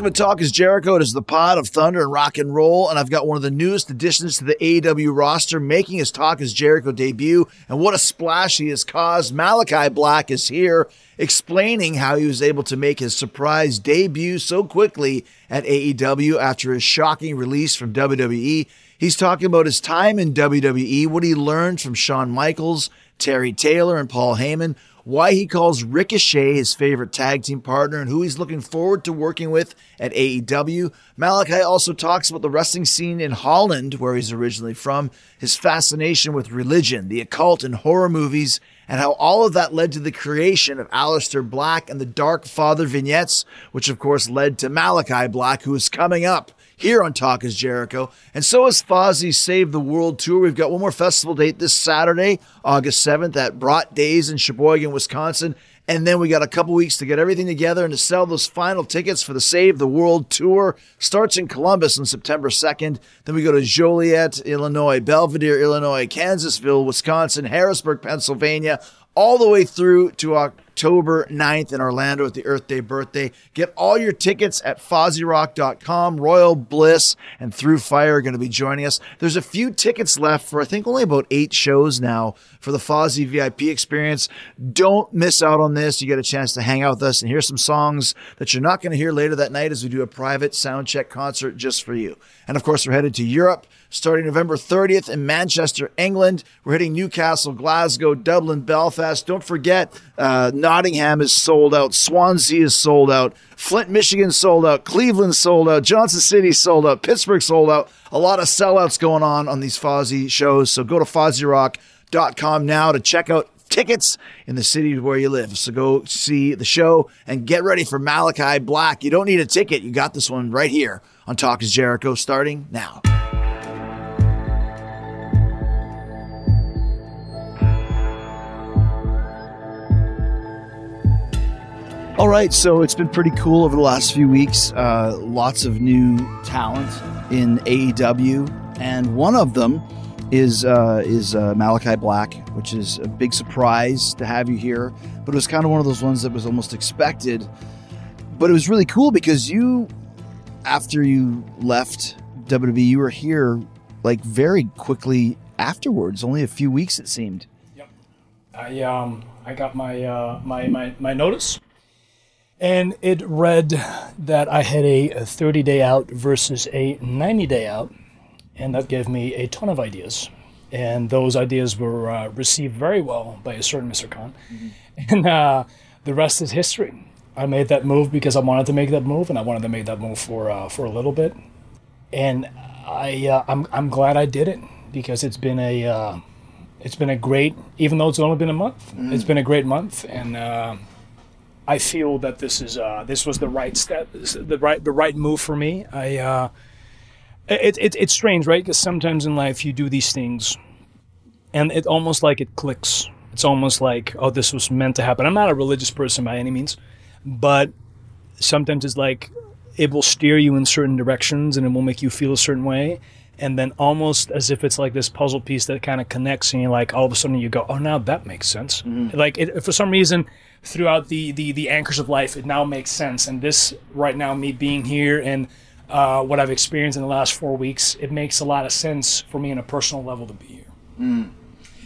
Welcome to Talk is Jericho. It is the pod of thunder and rock and roll, and I've got one of the newest additions to the AEW roster making his Talk is Jericho debut. And what a splash he has caused. Malakai Black is here explaining how he was able to make his surprise debut so quickly at AEW after his shocking release from WWE. He's talking about his time in WWE, what he learned from Shawn Michaels, Terry Taylor, and Paul Heyman why he calls Ricochet his favorite tag team partner, and who he's looking forward to working with at AEW. Malakai also talks about the wrestling scene in Holland, where he's originally from, his fascination with religion, the occult, and horror movies, and how all of that led to the creation of Aleister Black and the Dark Father vignettes, which of course led to Malakai Black, who is coming up here on Talk is Jericho. And so is Fozzy's Save the World Tour. We've got one more festival date this Saturday, August 7th at Brat Days in Sheboygan, Wisconsin. And then we got a couple weeks to get everything together and to sell those final tickets for the Save the World Tour. Starts in Columbus on September 2nd. Then we go to Joliet, Illinois, Belvidere, Illinois, Kansasville, Wisconsin, Harrisburg, Pennsylvania, all the way through to October 9th in Orlando at the Earth Day birthday. Get all your tickets at FozzyRock.com. Royal Bliss and Through Fire are going to be joining us. There's a few tickets left for, I think, only about eight shows now for the Fozzy VIP experience. Don't miss out on this. You get a chance to hang out with us and hear some songs that you're not going to hear later that night as we do a private sound check concert just for you. And of course, we're headed to Europe starting November 30th in Manchester, England. We're hitting Newcastle, Glasgow, Dublin, Belfast. Don't forget, uh, Nottingham is sold out. Swansea is sold out. Flint, Michigan sold out. Cleveland sold out. Johnson City sold out. Pittsburgh sold out. A lot of sellouts going on on these Fozzy shows. So go to FozzyRock.com now to check out tickets in the city where you live. So go see the show and get ready for Malakai Black. You don't need a ticket. You got this one right here on Talk is Jericho starting now. All right, so it's been pretty cool over the last few weeks. Uh, lots of new talent in AEW, and one of them is uh, is uh, Malakai Black, which is a big surprise to have you here. But it was kind of one of those ones that was almost expected. But it was really cool because you, after you left WWE, you were here like very quickly afterwards. Only a few weeks, it seemed. Yep. I um I got my uh, my my my notice and it read that I had a 30 day out versus a 90 day out, and that gave me a ton of ideas. And those ideas were uh, received very well by a certain Mr. Khan. Mm-hmm. And uh, the rest is history. I made that move because I wanted to make that move, and I wanted to make that move for uh, for a little bit. And I uh, I'm I'm glad I did it because it's been a uh, it's been a great even though it's only been a month. Mm. It's been a great month, and uh, I feel that this is uh, this was the right step, the right the right move for me. I uh, it, it, it's strange, right? Because sometimes in life you do these things, and it almost like it clicks. It's almost like oh, this was meant to happen. I'm not a religious person by any means, but sometimes it's like it will steer you in certain directions and it will make you feel a certain way and then almost as if it's like this puzzle piece that kind of connects and you're like all of a sudden you go oh now that makes sense mm-hmm. like it, for some reason throughout the, the the anchors of life it now makes sense. And this right now me being here and uh, what i've experienced in the last four weeks it makes a lot of sense for me on a personal level to be here. Mm.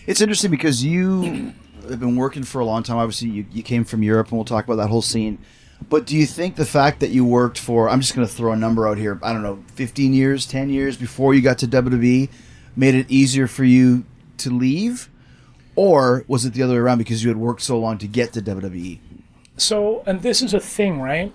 it's interesting because you have been working for a long time. Obviously you, you came from europe and we'll talk about that whole scene. But do you think the fact that you worked for i'm just going to throw a number out here i don't know 15 years 10 years before you got to wwe made it easier for you to leave or was it the other way around because you had worked so long to get to WWE? So, and this is a thing, right?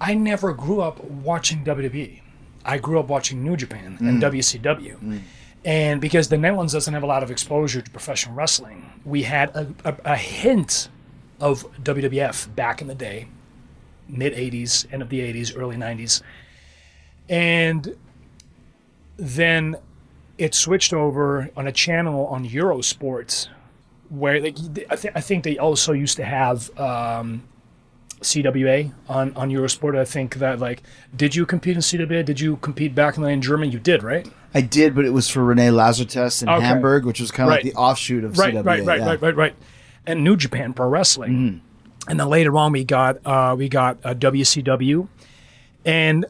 I never grew up watching WWE. I grew up watching New Japan and mm. WCW. Mm. And because the Netherlands doesn't have a lot of exposure to professional wrestling, we had a, a, a hint of WWF back in the day, mid 80s, end of the 80s, early 90s. And then it switched over on a channel on Eurosport where like I, th- I think they also used to have um, CWA on on Eurosport. I think that like, did you compete in CWA? Did you compete back in, in Germany? You did, right? I did, but it was for Rene Lasartesse in okay. Hamburg, which was kind of right. like the offshoot of right, CWA. Right, right, yeah. right, right, right, and New Japan Pro Wrestling. Mm-hmm. And then later on, we got uh, we got uh, WCW, and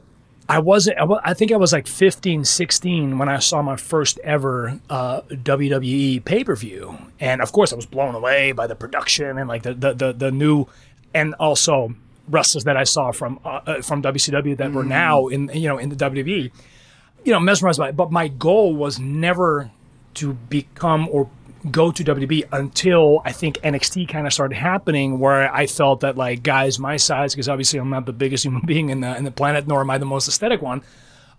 I wasn't. I, think I was like 15, 16 when I saw my first ever uh, WWE pay per view, and of course I was blown away by the production and like the the the, the new, and also wrestlers that I saw from uh, uh, from WCW that were now in you know in the WWE, you know mesmerized by it. But my goal was never to become or go to WWE until I think NXT kind of started happening, where I felt that like guys my size, because obviously I'm not the biggest human being in the in the planet, nor am I the most aesthetic one,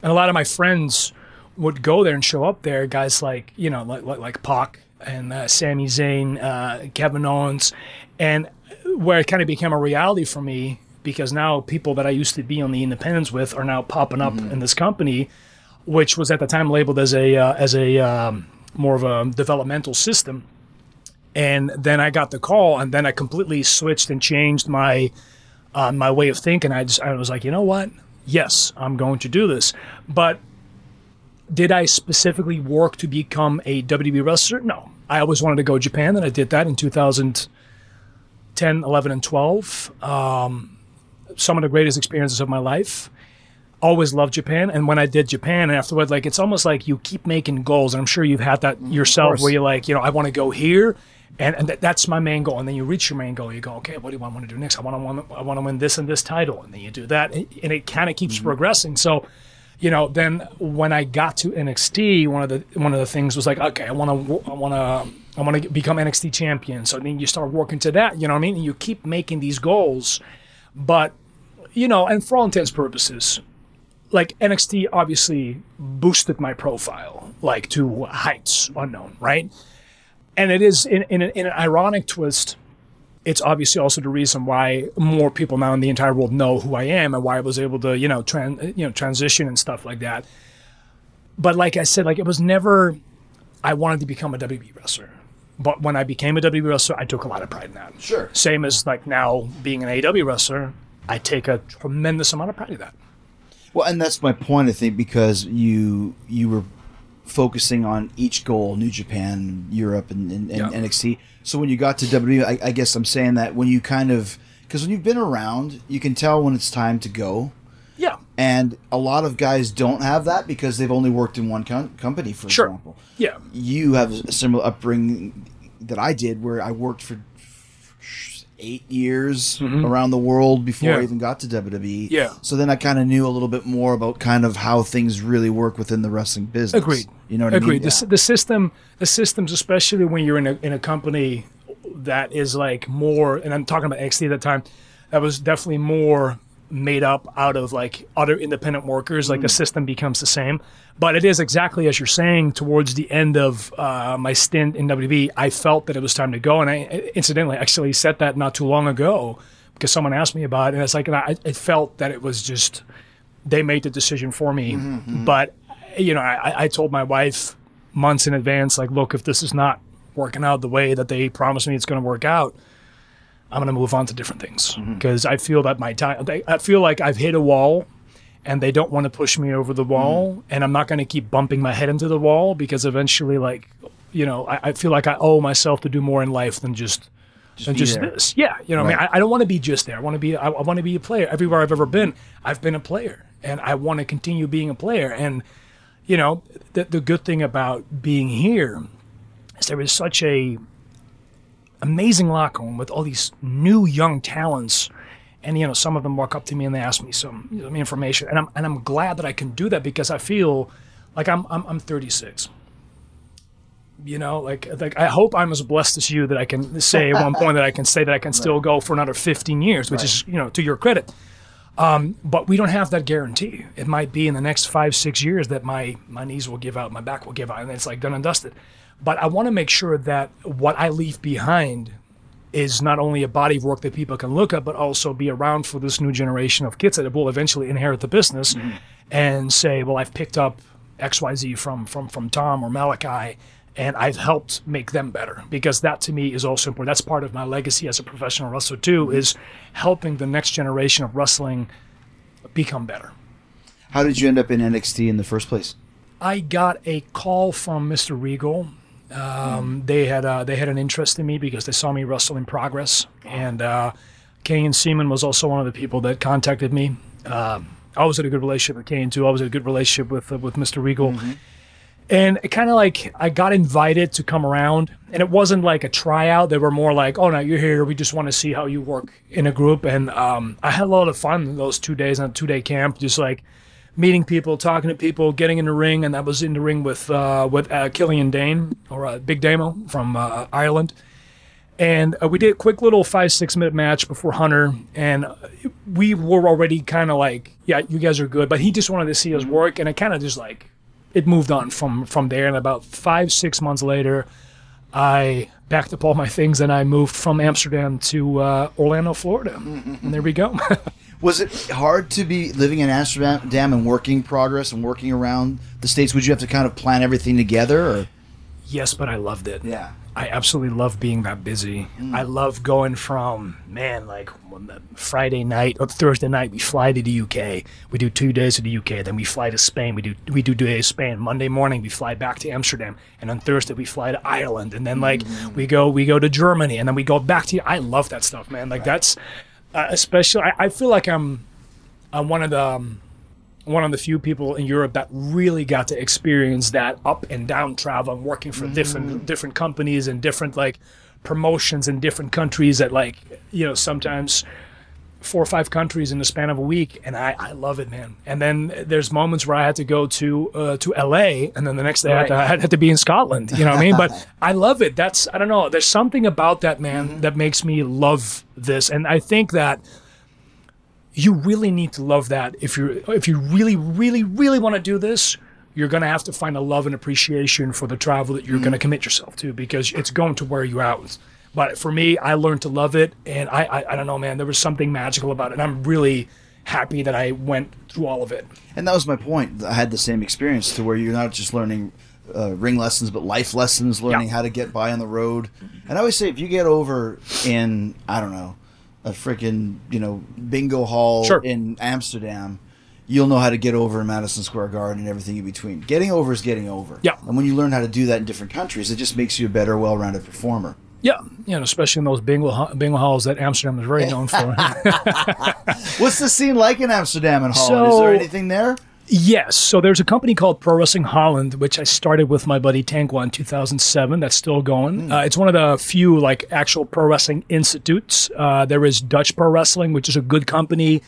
and a lot of my friends would go there and show up there. Guys like you know like like, like Pac and uh, Sami Zayn, uh, Kevin Owens, and where it kind of became a reality for me because now people that I used to be on the independents with are now popping up in this company, which was at the time labeled as a uh, as a um, more of a developmental system. And then I got the call, and then I completely switched and changed my uh, my way of thinking. I just I was like, you know what? Yes, I'm going to do this. But did I specifically work to become a WWE wrestler? No. I always wanted to go to Japan, and I did that in 2010, 11, and 12. Um, some of the greatest experiences of my life. Always loved Japan, and when I did Japan, and afterward, like it's almost like you keep making goals, and I'm sure you've had that mm, yourself, where you're like, you know, I want to go here, and, and th- that's my main goal. And then you reach your main goal, you go, okay, what do I want to do next? I want to want I want to win this and this title, and then you do that, and it kind of keeps mm-hmm. progressing. So, you know, then when I got to NXT, one of the one of the things was like, okay, I want to I want to I want to become NXT champion. So then you start working to that. You know what I mean? And you keep making these goals, but you know, and for all intents and purposes, like NXT obviously boosted my profile like to heights unknown, right? And it is in, in, an, in an ironic twist. It's obviously also the reason why more people now in the entire world know who I am and why I was able to, you know, tran- you know, transition and stuff like that. But like I said, like it was never. I wanted to become a WWE wrestler, but when I became a WWE wrestler, I took a lot of pride in that. Sure. Same as like now being an AEW wrestler, I take a tremendous amount of pride in that. Well, and that's my point. I think because you you were focusing on each goal, New Japan, Europe, and, and, and Yeah. NXT. So when you got to WWE, I, I guess I'm saying that when you kind of because when you've been around, you can tell when it's time to go. Yeah. And a lot of guys don't have that because they've only worked in one com- company, for Sure. example. Yeah. You have a similar upbringing that I did, where I worked for eight years around the world before Mm-hmm. Yeah. I even got to WWE. Yeah. So then I kind of knew a little bit more about kind of how things really work within the wrestling business. Agreed. You know what Agreed. I mean? The, s- the system, the systems, especially when you're in a in a company that is like more, and I'm talking about NXT at the time, that was definitely more made up out of like other independent workers. Like the mm. system becomes the same, but it is exactly as you're saying. Towards the end of uh, my stint in WB, I felt that it was time to go, and I incidentally actually said that not too long ago because someone asked me about it, and it's like, and I, I felt that it was just they made the decision for me. Mm-hmm, mm-hmm. But you know, I, I told my wife months in advance, like, look, if this is not working out the way that they promised me it's going to work out, I'm going to move on to different things mm-hmm. because I feel that my time, I- feel like I've hit a wall. And they don't want to push me over the wall, mm-hmm. and I'm not going to keep bumping my head into the wall because eventually, like, you know, I, I feel like I owe myself to do more in life than just than just there. this. Yeah, you know, what I mean, I, I don't want to be just there. I want to be. I, I want to be a player. Everywhere I've ever been, I've been a player, and I want to continue being a player. And you know, the the good thing about being here is there is such a amazing locker room with all these new young talents. And you know, some of them walk up to me and they ask me some, some information, and I'm and I'm glad that I can do that because I feel like I'm I'm, I'm 36 you know like like i hope i'm as blessed as you that i can say at one point that i can say that i can still go for another 15 years which is you know to your credit. Um, but we don't have that guarantee. It might be in the next five six years that my my knees will give out my back will give out and it's like done and dusted but i want to make sure that what i leave behind is not only a body of work that people can look at, but also be around for this new generation of kids that will eventually inherit the business mm-hmm. and say, well, I've picked up XYZ from, from, from Tom or Malakai, and I've helped make them better. Because that to me is also important. That's part of my legacy as a professional wrestler, too, mm-hmm. is helping the next generation of wrestling become better. How did you end up in NXT in the first place? I got a call from Mr. Regal. Um, They had uh, they had an interest in me because they saw me wrestle in progress, and uh, Canyon Ceman was also one of the people that contacted me. Um I was in a good relationship with Kane too. I was in a good relationship with uh, with Mr. Regal. And it kind of like I got invited to come around, and it wasn't like a tryout. They were more like, "Oh no, you're here. We just want to see how you work in a group." And um, I had a lot of fun those two days on two day camp, just like meeting people, talking to people, getting in the ring. And I was in the ring with uh, with uh, Killian Dain or uh, Big Damo from uh, Ireland. And uh, we did a quick little five six minute match before Hunter, and we were already kind of like, "Yeah, you guys are good," but he just wanted to see us work, and it kind of just like it moved on from from there. And about five six months later, I packed up all my things and I moved from Amsterdam to uh, Orlando, Florida, and there we go. Was it hard to be living in Amsterdam and working progress and working around the states? Would you have to kind of plan everything together? Or? Yes, but I loved it. Yeah. I absolutely love being that busy. I love going from man like Friday night or Thursday night we fly to the UK. We do two days to the UK, then we fly to Spain. We do we do two days Spain. Monday morning we fly back to Amsterdam, and on Thursday we fly to Ireland, and then like we go we go to Germany, and then we go back to. I love that stuff, man. Like that's uh, especially. I, I feel like I'm I'm one of the. Um, one of the few people in Europe that really got to experience that up and down travel and working for different different companies and different like promotions in different countries at like you know sometimes four or five countries in the span of a week and I, I love it man. And then there's moments where I had to go to uh, to LA and then the next day I, had to, I had to be in Scotland you know what I mean? But I love it. That's I don't know there's something about that man that makes me love this. And I think that you really need to love that if you're if you really really really want to do this you're going to have to find a love and appreciation for the travel that you're going to commit yourself to because it's going to wear you out but for me i learned to love it and I, I i don't know man there was something magical about it and i'm really happy that i went through all of it And that was my point. I had the same experience to where you're not just learning uh, ring lessons, but life lessons, learning Yeah. how to get by on the road. And I always say, if you get over in, I don't know, a freaking, you know, bingo hall Sure. in Amsterdam, you'll know how to get over in Madison Square Garden and everything in between. Getting over is getting over. Yeah. And when you learn how to do that in different countries, it just makes you a better, well rounded performer. yeah you know especially in those bingo, bingo halls that amsterdam is very known for What's the scene like in Amsterdam and Holland? So- is there anything there? Yes. So there's a company called Pro Wrestling Holland, which I started with my buddy Tengkwa in 2007. That's still going. Uh, it's one of the few like actual pro wrestling institutes. Uh, there is Dutch Pro Wrestling, which is a good company.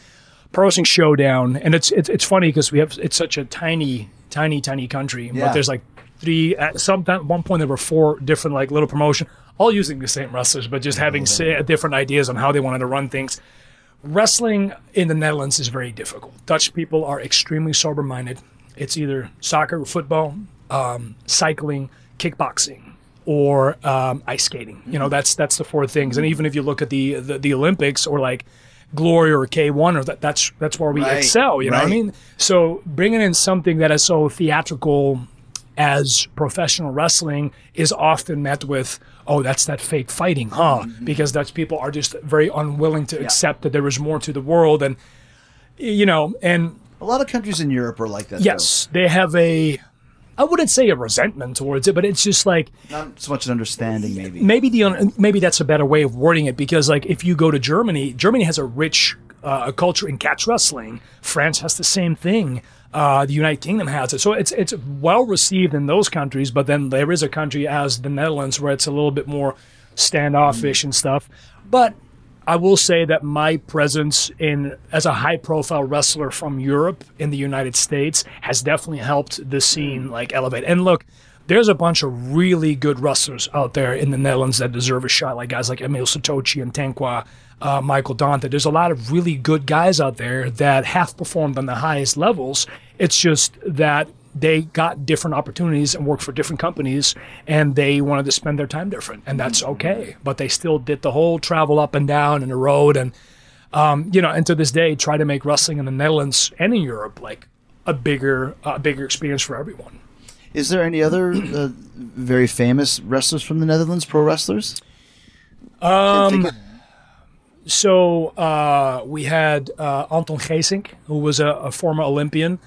Pro Wrestling Showdown, and it's it's, it's funny because we have it's such a tiny, tiny, tiny country, Yeah. but there's like three. At some at one point there were four different like little promotion, all using the same wrestlers, but just having say, different ideas on how they wanted to run things wrestling in the Netherlands is very difficult. Dutch people are extremely sober minded. It's either soccer, football, um, cycling, kickboxing, or um, ice skating. You know, that's that's the four things. And even if you look at the the, the Olympics or like Glory or K one, or that, that's that's where we Right, excel. You know what I mean? So bringing in something that is so theatrical as professional wrestling is often met with, oh, that's that fake fighting, huh? Mm-hmm. Because Dutch people are just very unwilling to accept that there is more to the world, and you know, and A lot of countries in Europe are like that. yes, they have a, I wouldn't say a resentment towards it, but it's just like. Not so much an understanding, maybe. maybe the maybe that's a better way of wording it because like if you go to Germany, Germany has a rich uh, culture in catch wrestling. France has the same thing. Uh, the United Kingdom has it, so it's it's well received in those countries. But then there is a country as the Netherlands where it's a little bit more standoffish and stuff. But I will say that my presence in as a high profile wrestler from Europe in the United States has definitely helped the scene like elevate. And look, there's a bunch of really good wrestlers out there in the Netherlands that deserve a shot, like guys like Emil Sitoci and Tengkwa, uh, Michael Dante. There's a lot of really good guys out there that have performed on the highest levels. It's just that they got different opportunities and worked for different companies and they wanted to spend their time different and that's okay but they still did the whole travel up and down and the road and um, you know and to this day try to make wrestling in the netherlands and in europe like a bigger a bigger experience for everyone Is there any other uh, very famous wrestlers from the Netherlands, pro wrestlers? Um, so uh, we had uh, Anton Geesink, who was a, a former Olympian,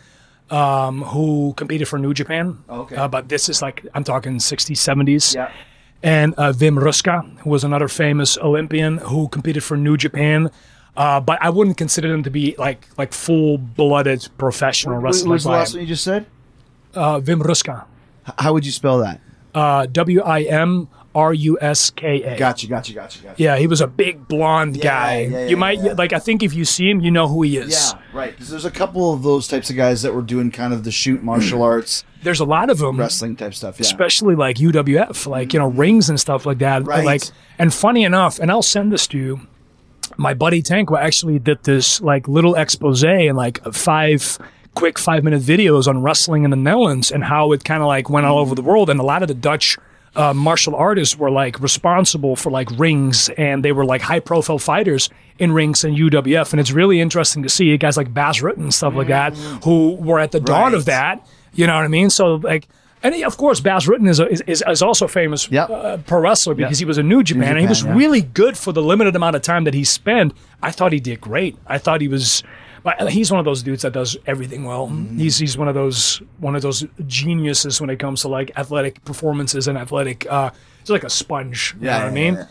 um, who competed for New Japan. Okay. Uh, but this is like I'm talking 60s, 70s. Yeah. And uh, Wim Ruska, who was another famous Olympian who competed for New Japan. Uh, but I wouldn't consider them to be like like full blooded professional What wrestlers. was the last one you just said? uh, Wim Ruska. How would you spell that? Uh, W I M R U S K A. Gotcha, gotcha, gotcha, gotcha. Yeah, he was a big blonde guy. yeah, yeah, you might yeah. like. I think if you see him, you know who he is. Yeah, right. Because there's a couple of those types of guys that were doing kind of the shoot martial mm. arts, There's a lot of them. wrestling type stuff. Yeah. especially like UWF, like you know rings and stuff like that. Right. Like, and funny enough, and I'll send this to you. My buddy Tanko actually did this like little expose and like five quick five minute videos on wrestling in the Netherlands and how it kind of like went all over the world. And a lot of the Dutch uh, martial artists were like responsible for like rings and they were like high profile fighters in rings and UWF. And it's really interesting to see guys like Bas Rutten and stuff like that who were at the dawn of that. You know what I mean? So like, and he, of course, Bas Rutten is, a, is, is also famous Yep. uh, pro wrestler because Yep. he was a New Japan, and he was yeah. really good for the limited amount of time that he spent. I thought he did great. I thought he was. But He's one of those dudes that does everything well. Mm-hmm. He's he's one of those one of those geniuses when it comes to like athletic performances and athletic. Uh, he's like a sponge. You Yeah, know what I mean? yeah.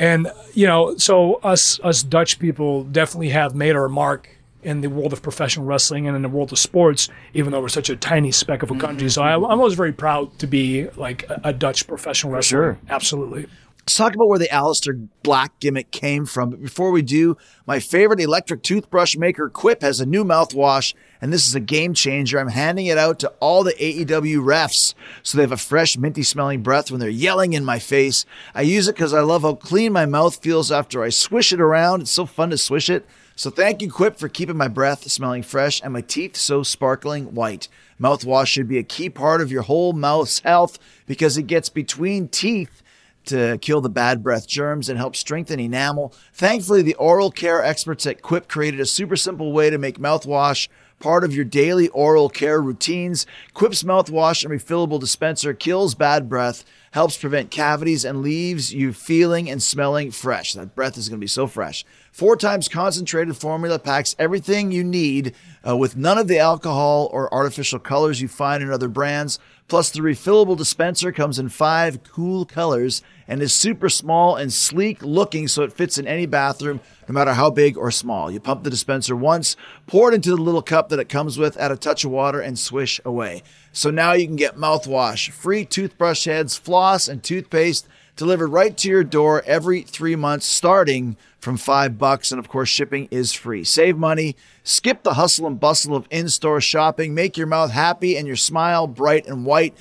And you know, so us us Dutch people definitely have made our mark in the world of professional wrestling and in the world of sports, even though we're such a tiny speck of a country. So I, I was very proud to be like a, a Dutch professional wrestler. sure. Absolutely. Let's talk about where the Aleister Black gimmick came from. But before we do, my favorite electric toothbrush maker, Quip, has a new mouthwash, and this is a game changer. I'm handing it out to all the AEW refs so they have a fresh, minty smelling breath when they're yelling in my face. I use it because I love how clean my mouth feels after I swish it around. It's so fun to swish it. So thank you, Quip, for keeping my breath smelling fresh and my teeth so sparkling white. Mouthwash should be a key part of your whole mouth's health because it gets between teeth to kill the bad breath germs and help strengthen enamel. Thankfully, the oral care experts at Quip created a super simple way to make mouthwash part of your daily oral care routines. Quip's mouthwash and refillable dispenser kills bad breath, helps prevent cavities, and leaves you feeling and smelling fresh. That breath is going to be so fresh. Four times concentrated formula packs everything you need uh, with none of the alcohol or artificial colors you find in other brands. Plus, the refillable dispenser comes in five cool colors and is super small and sleek looking so it fits in any bathroom, no matter how big or small. You pump the dispenser once, pour it into the little cup that it comes with, add a touch of water, and swish away. So now you can get mouthwash, free toothbrush heads, floss, and toothpaste delivered right to your door every three months, starting from five bucks. And of course, shipping is free. Save money, skip the hustle and bustle of in store shopping, make your mouth happy and your smile bright and white.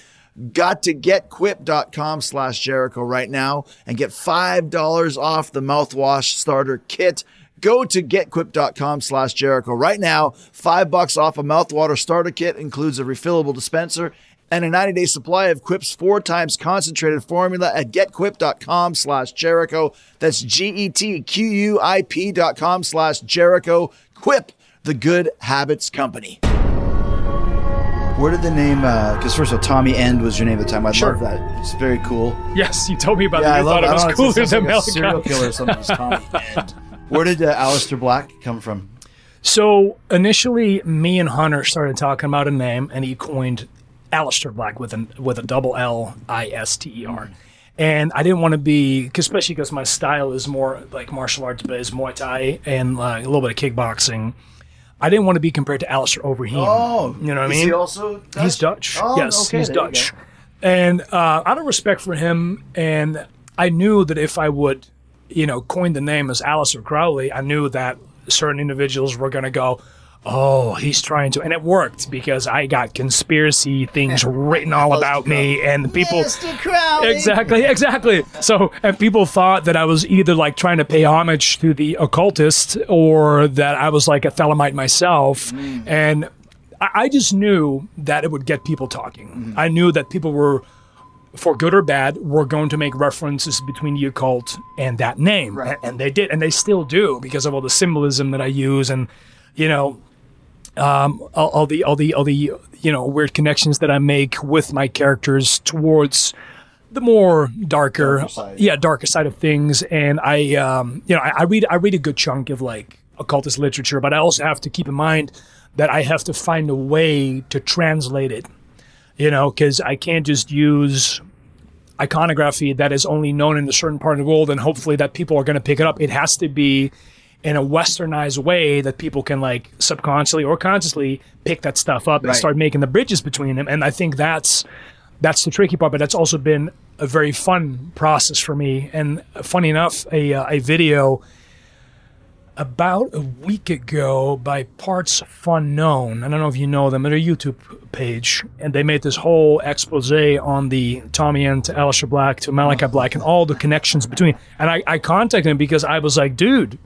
Got to getquip.com slash Jericho right now and get $5 off the mouthwash starter kit. Go to getquip.com slash Jericho right now. Five bucks off a mouthwater starter kit includes a refillable dispenser and a 90 day supply of Quip's four times concentrated formula at getquip.com slash Jericho. That's G E T Q U I P dot com slash Jericho. Quip, the good habits company. Where did the name? Because first of all, Tommy End was your name at the time. I Sure. love that. It's very cool. Yes, you told me about Yeah, that. I love thought it I was know, cooler than like a serial killer or something. It's Tommy End. Where did uh, Aleister Black come from? So initially, me and Hunter started talking about a name, and he coined Aleister Black with an with a double L I S T E R. And I didn't want to be, 'cause especially because my style is more like martial arts but based, Muay Thai, and uh, a little bit of kickboxing. I didn't want to be compared to Alistair Overeem. Oh, you know what I mean? he also Dutch? He's Dutch. Oh, yes, okay, he's Dutch. And uh, out of respect for him, and I knew that if I would, you know, coin the name as Aleister Crowley, I knew that certain individuals were going to go, oh, he's trying to. And it worked because I got conspiracy things written all about me, and people. Exactly, exactly. So, and people thought that I was either like trying to pay homage to the occultist or that I was like a Thelemite myself. And I, I just knew that it would get people talking. I knew that people were, for good or bad, were going to make references between the occult and that name. Right. And, and they did, and they still do because of all the symbolism that I use and, you know, um, all, all the all the all the you know weird connections that I make with my characters towards the more darker, Darker side. yeah, darker side of things. And I, um, you know, I, I read I read a good chunk of like occultist literature, but I also have to keep in mind that I have to find a way to translate it. You know, because I can't just use iconography that is only known in a certain part of the world and hopefully that people are going to pick it up. It has to be in a westernized way that people can like subconsciously or consciously pick that stuff up and start making the bridges between them. And I think that's that's the tricky part, but that's also been a very fun process for me. And funny enough, a uh, a video about a week ago by Parts Unknown. I don't know if you know them. They're a YouTube page, and they made this whole expose on the Tommy End to Aleister Black to Malakai Black and all the connections between. And I, I contacted him because I was like, dude.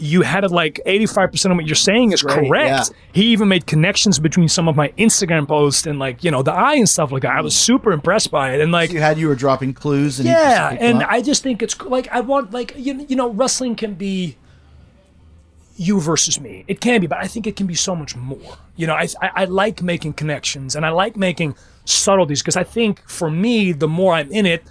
You had it like 85% of what you're saying is Great, correct. yeah. He even made connections between some of my Instagram posts and like, you know, the eye and stuff like that. I was super impressed by it. And like, You had you were dropping clues and yeah, just and up. I just think it's like I want like you you know wrestling can be you versus me. It can be, but I think it can be so much more. You know, I I, I like making connections and I like making subtleties because I think for me, the more I'm in it.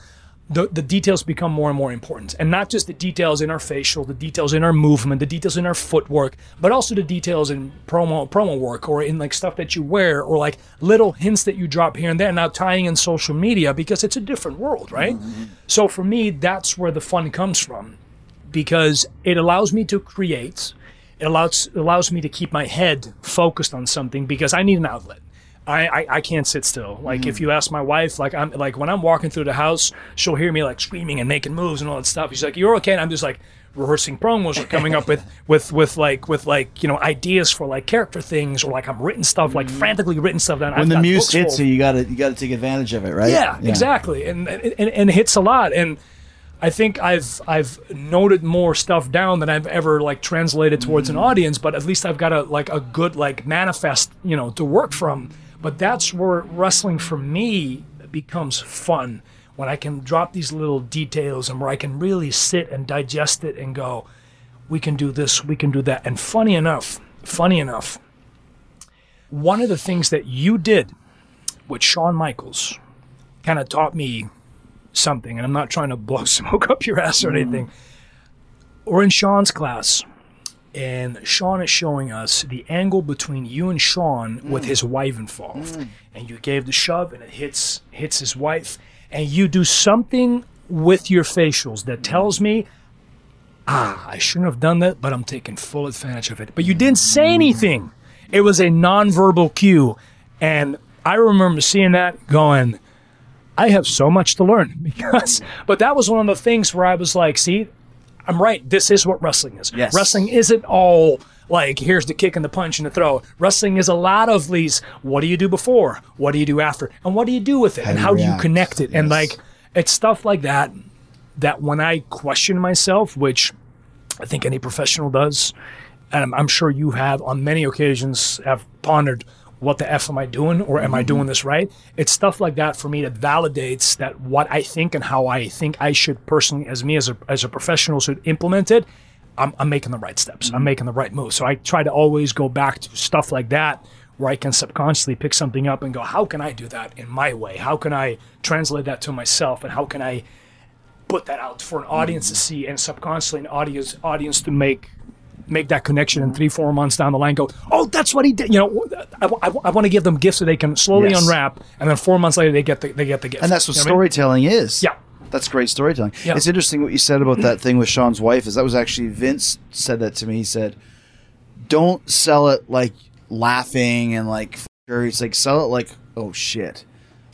The, the details become more and more important and not just the details in our facial the details in our movement the details in our footwork but also the details in promo promo work or in like stuff that you wear or like little hints that you drop here and there now tying in social media because it's a different world right mm-hmm, mm-hmm. so for me that's where the fun comes from because it allows me to create. It allows allows me to keep my head focused on something because I need an outlet. I, I, I can't sit still. Like if mm. you ask my wife, like I'm like when I'm walking through the house, she'll hear me like screaming and making moves and all that stuff. She's like, "You're okay," and I'm just like rehearsing promos or coming up with with with like with like you know ideas for like character things or like I'm written stuff like mm. frantically written stuff down. when the muse hits you, you gotta you gotta take advantage of it, right? yeah, exactly, and, and and it hits a lot. And I think I've I've noted more stuff down than I've ever like translated towards an mm. audience. But at least I've got a like a good like manifest, you know, to work from. But that's where wrestling for me becomes fun when I can drop these little details and where I can really sit and digest it and go, we can do this, we can do that. And funny enough, funny enough, one of the things that you did with Shawn Michaels kind of taught me something, and I'm not trying to blow smoke up your ass or anything. Mm. We're in Shawn's class, and Shawn is showing us the angle between you and Shawn with his wife involved. And you gave the shove, and it hits hits his wife, and you do something with your facials that tells me. Ah, I shouldn't have done that, but I'm taking full advantage of it. But you didn't say anything. It was a nonverbal cue. And I remember seeing that going, I have so much to learn because, but that was one of the things where I was like, see, I'm right. This is what wrestling is. Yes. Wrestling isn't all like, here's the kick and the punch and the throw. Wrestling is a lot of these, what do you do before? What do you do after? And what do you do with it? and do you how do you connect it? And like, it's stuff like that, that when I question myself, which I think any professional does, and I'm, I'm sure you have on many occasions have pondered what the f am I doing or am I mm-hmm. doing this right? It's stuff like that for me that validates that what I think and how I think I should personally, as me as a as a professional, should implement it. I'm, I'm making the right steps. I'm mm-hmm. making the right moves. So I try to always go back to stuff like that where I can subconsciously pick something up and go, how can I do that in my way? How can I translate that to myself? And how can I put that out for an audience to mm-hmm. see and subconsciously an audience audience to make make that connection in three four months down the line go oh that's what he did you know i, want to give them gifts that they can slowly Yes. unwrap and then four months later they get the, they get the gift And that's what You know I mean? storytelling is. Yeah. That's great storytelling. Yeah. It's interesting what you said about that thing with Shawn's wife. Is that was actually Vince said that to me. He said, "Don't sell it like laughing and like f- her." He's like, "Sell it like oh shit,"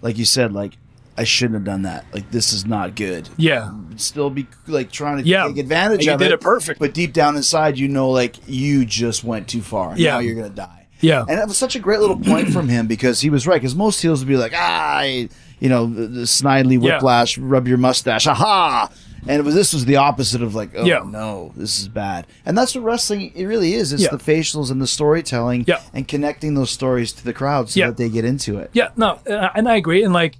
like you said, like I shouldn't have done that. Like this is not good. yeah Still be like trying to Yeah. take advantage You of did it. it perfect. But deep down inside, you know, like you just went too far. Yeah. Now you're gonna die. Yeah. And it was such a great little point from him because he was right. Because most heels would be like, ah, I- you know, the, the snidely Yeah. whiplash, rub your mustache, aha. And it was this was the opposite of like, oh Yeah. no, this is bad. And that's what wrestling it really is. It's Yeah. the facials and the storytelling Yeah. and connecting those stories to the crowd so Yeah. that they get into it. Yeah, no, uh, and I agree. And like,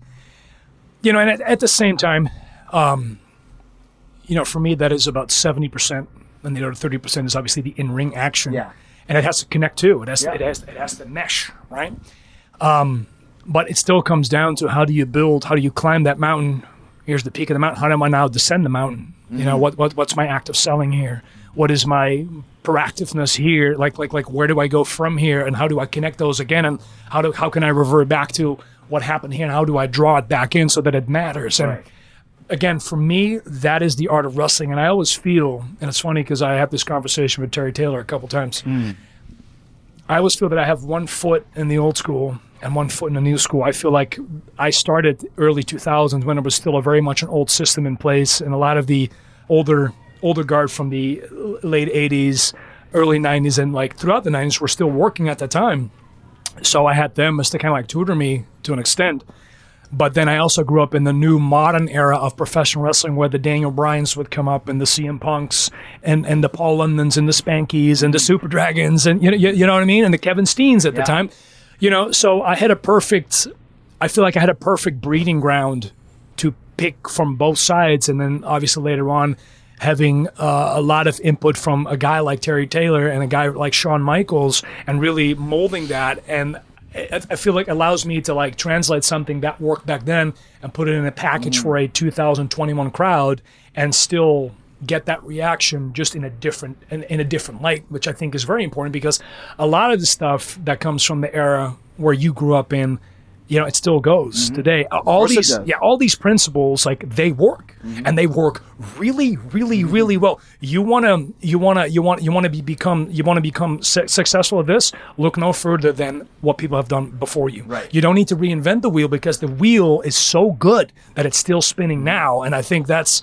you know, and at, at the same time, um, you know, for me, that is about seventy percent, and the other thirty percent is obviously the in-ring action. Yeah. and it has to connect too. It has, Yeah. it has, it has to mesh, right? Um, but it still comes down to how do you build? How do you climb that mountain? Here's the peak of the mountain. How do I now descend the mountain? You know, what, what what's my act of selling here? What is my proactiveness here? Like like like where do I go from here? And how do I connect those again? And how do how can I revert back to what happened here? And how do I draw it back in so that it matters? And again, for me, that is the art of wrestling. And I always feel, and it's funny because I had this conversation with Terry Taylor a couple times. Hmm. I always feel that I have one foot in the old school and one foot in the new school. I feel like I started early 2000s when it was still a very much an old system in place, and a lot of the older older guard from the late 80s, early 90s, and like throughout the 90s were still working at that time. So I had them as to kind of like tutor me to an extent. But then I also grew up in the new modern era of professional wrestling where the Daniel Bryans would come up and the CM Punks and, and the Paul Londons and the Spankies and the mm. Super Dragons and you know, you, you know what I mean? And the Kevin Steens at the time. You know, so I had a perfect, I feel like I had a perfect breeding ground to pick from both sides. And then obviously later on, having uh, a lot of input from a guy like Terry Taylor and a guy like Shawn Michaels and really molding that. And I I feel like allows me to like translate something that worked back then and put it in a package for a 2021 crowd and still get that reaction just in a different in, in a different light which i think is very important because a lot of the stuff that comes from the era where you grew up in you know it still goes today. All these yeah all these principles like they work and they work really really really well. You want to you want to you want you want to be become you want to become su- successful at this look no further than what people have done before you. Right. you don't need to reinvent the wheel because the wheel is so good that it's still spinning now and i think that's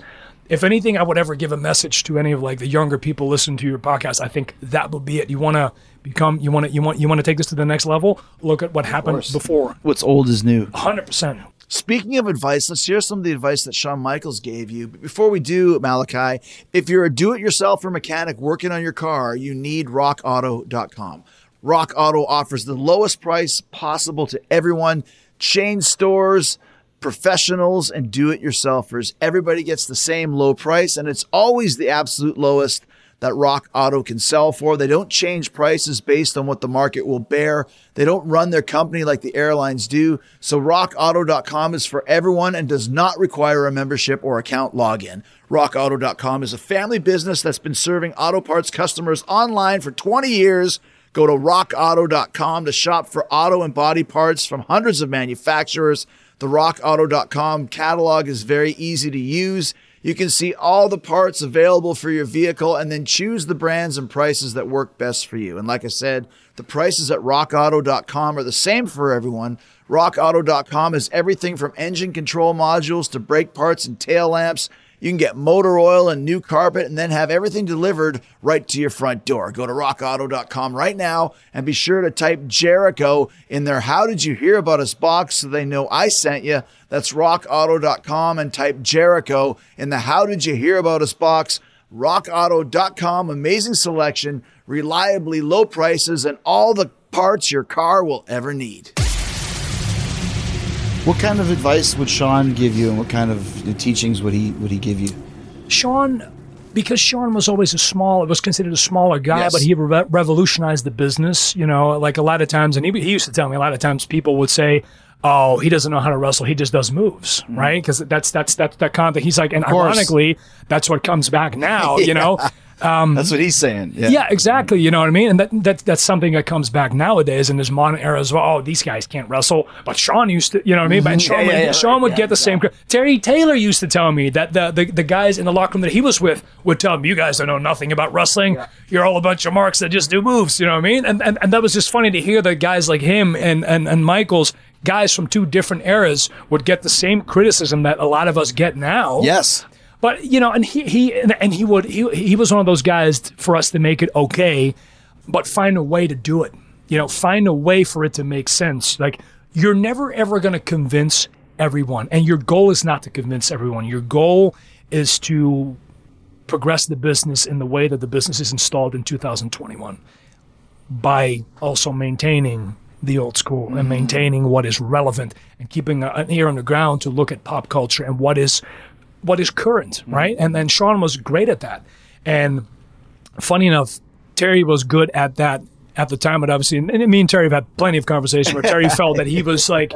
if anything i would ever give a message to any of like the younger people listening to your podcast i think that would be it. You want to become you want to you want you want to take this to the next level look at what happened course. before What's old is new. 100% Speaking of advice, let's hear some of the advice that Shawn Michaels gave you. But before we do, Malakai, if you're a do it yourselfer mechanic working on your car, you need rockauto.com. Rock Auto offers the lowest price possible to everyone, chain stores, professionals, and do it yourselfers. Everybody gets the same low price, and it's always the absolute lowest that Rock Auto can sell for. They don't change prices based on what the market will bear. They don't run their company like the airlines do. So rockauto.com is for everyone and does not require a membership or account login. Rockauto.com is a family business that's been serving auto parts customers online for 20 years. Go to rockauto.com to shop for auto and body parts from hundreds of manufacturers. The rockauto.com catalog is very easy to use. You can see all the parts available for your vehicle and then choose the brands and prices that work best for you. And like I said, the prices at rockauto.com are the same for everyone. Rockauto.com is everything from engine control modules to brake parts and tail lamps. You can get motor oil and new carpet and then have everything delivered right to your front door. Go to rockauto.com right now and be sure to type Jericho in their How Did You Hear About Us box so they know I sent you. That's rockauto.com and type Jericho in the How Did You Hear About Us box. RockAuto.com, amazing selection, reliably low prices, and all the parts your car will ever need. What kind of advice would Shawn give you, and what kind of teachings would he would he give you? Shawn, because Shawn was always a small, it was considered a smaller guy, Yes. but he re- revolutionized the business. You know, like a lot of times, and he, he used to tell me a lot of times people would say, "Oh, he doesn't know how to wrestle. He just does moves, right?" Because that's that's that's that kind of thing. He's like, and Mm-hmm. ironically, that's what comes back now. You know. That's what he's saying. Yeah. Yeah, exactly. You know what I mean? And that, that that's something that comes back nowadays in this modern era as well. Oh, these guys can't wrestle, but Shawn used to, you know what I mean? But Shawn, Mm-hmm. Yeah, would, yeah, yeah. Shawn would get the same. Terry Taylor used to tell me that the, the the guys in the locker room that he was with would tell him, "You guys don't know nothing about wrestling. You're all a bunch of marks that just do moves." You know what I mean? And and, and that was just funny to hear that guys like him and and and Michaels. Guys from two different eras would get the same criticism that a lot of us get now. Yes. But you know, and he he and, he would he he was one of those guys for us to make it okay, but find a way to do it. You know, find a way for it to make sense. Like you're never ever going to convince everyone, and your goal is not to convince everyone. Your goal is to progress the business in the way that the business is installed in 2021 by also maintaining the old school and mm-hmm. maintaining what is relevant and keeping an ear on the ground to look at pop culture and what is what is current, mm-hmm. right? And then Shawn was great at that. And funny enough, Terry was good at that at the time, but obviously, and me and Terry have had plenty of conversation where Terry felt that he was like,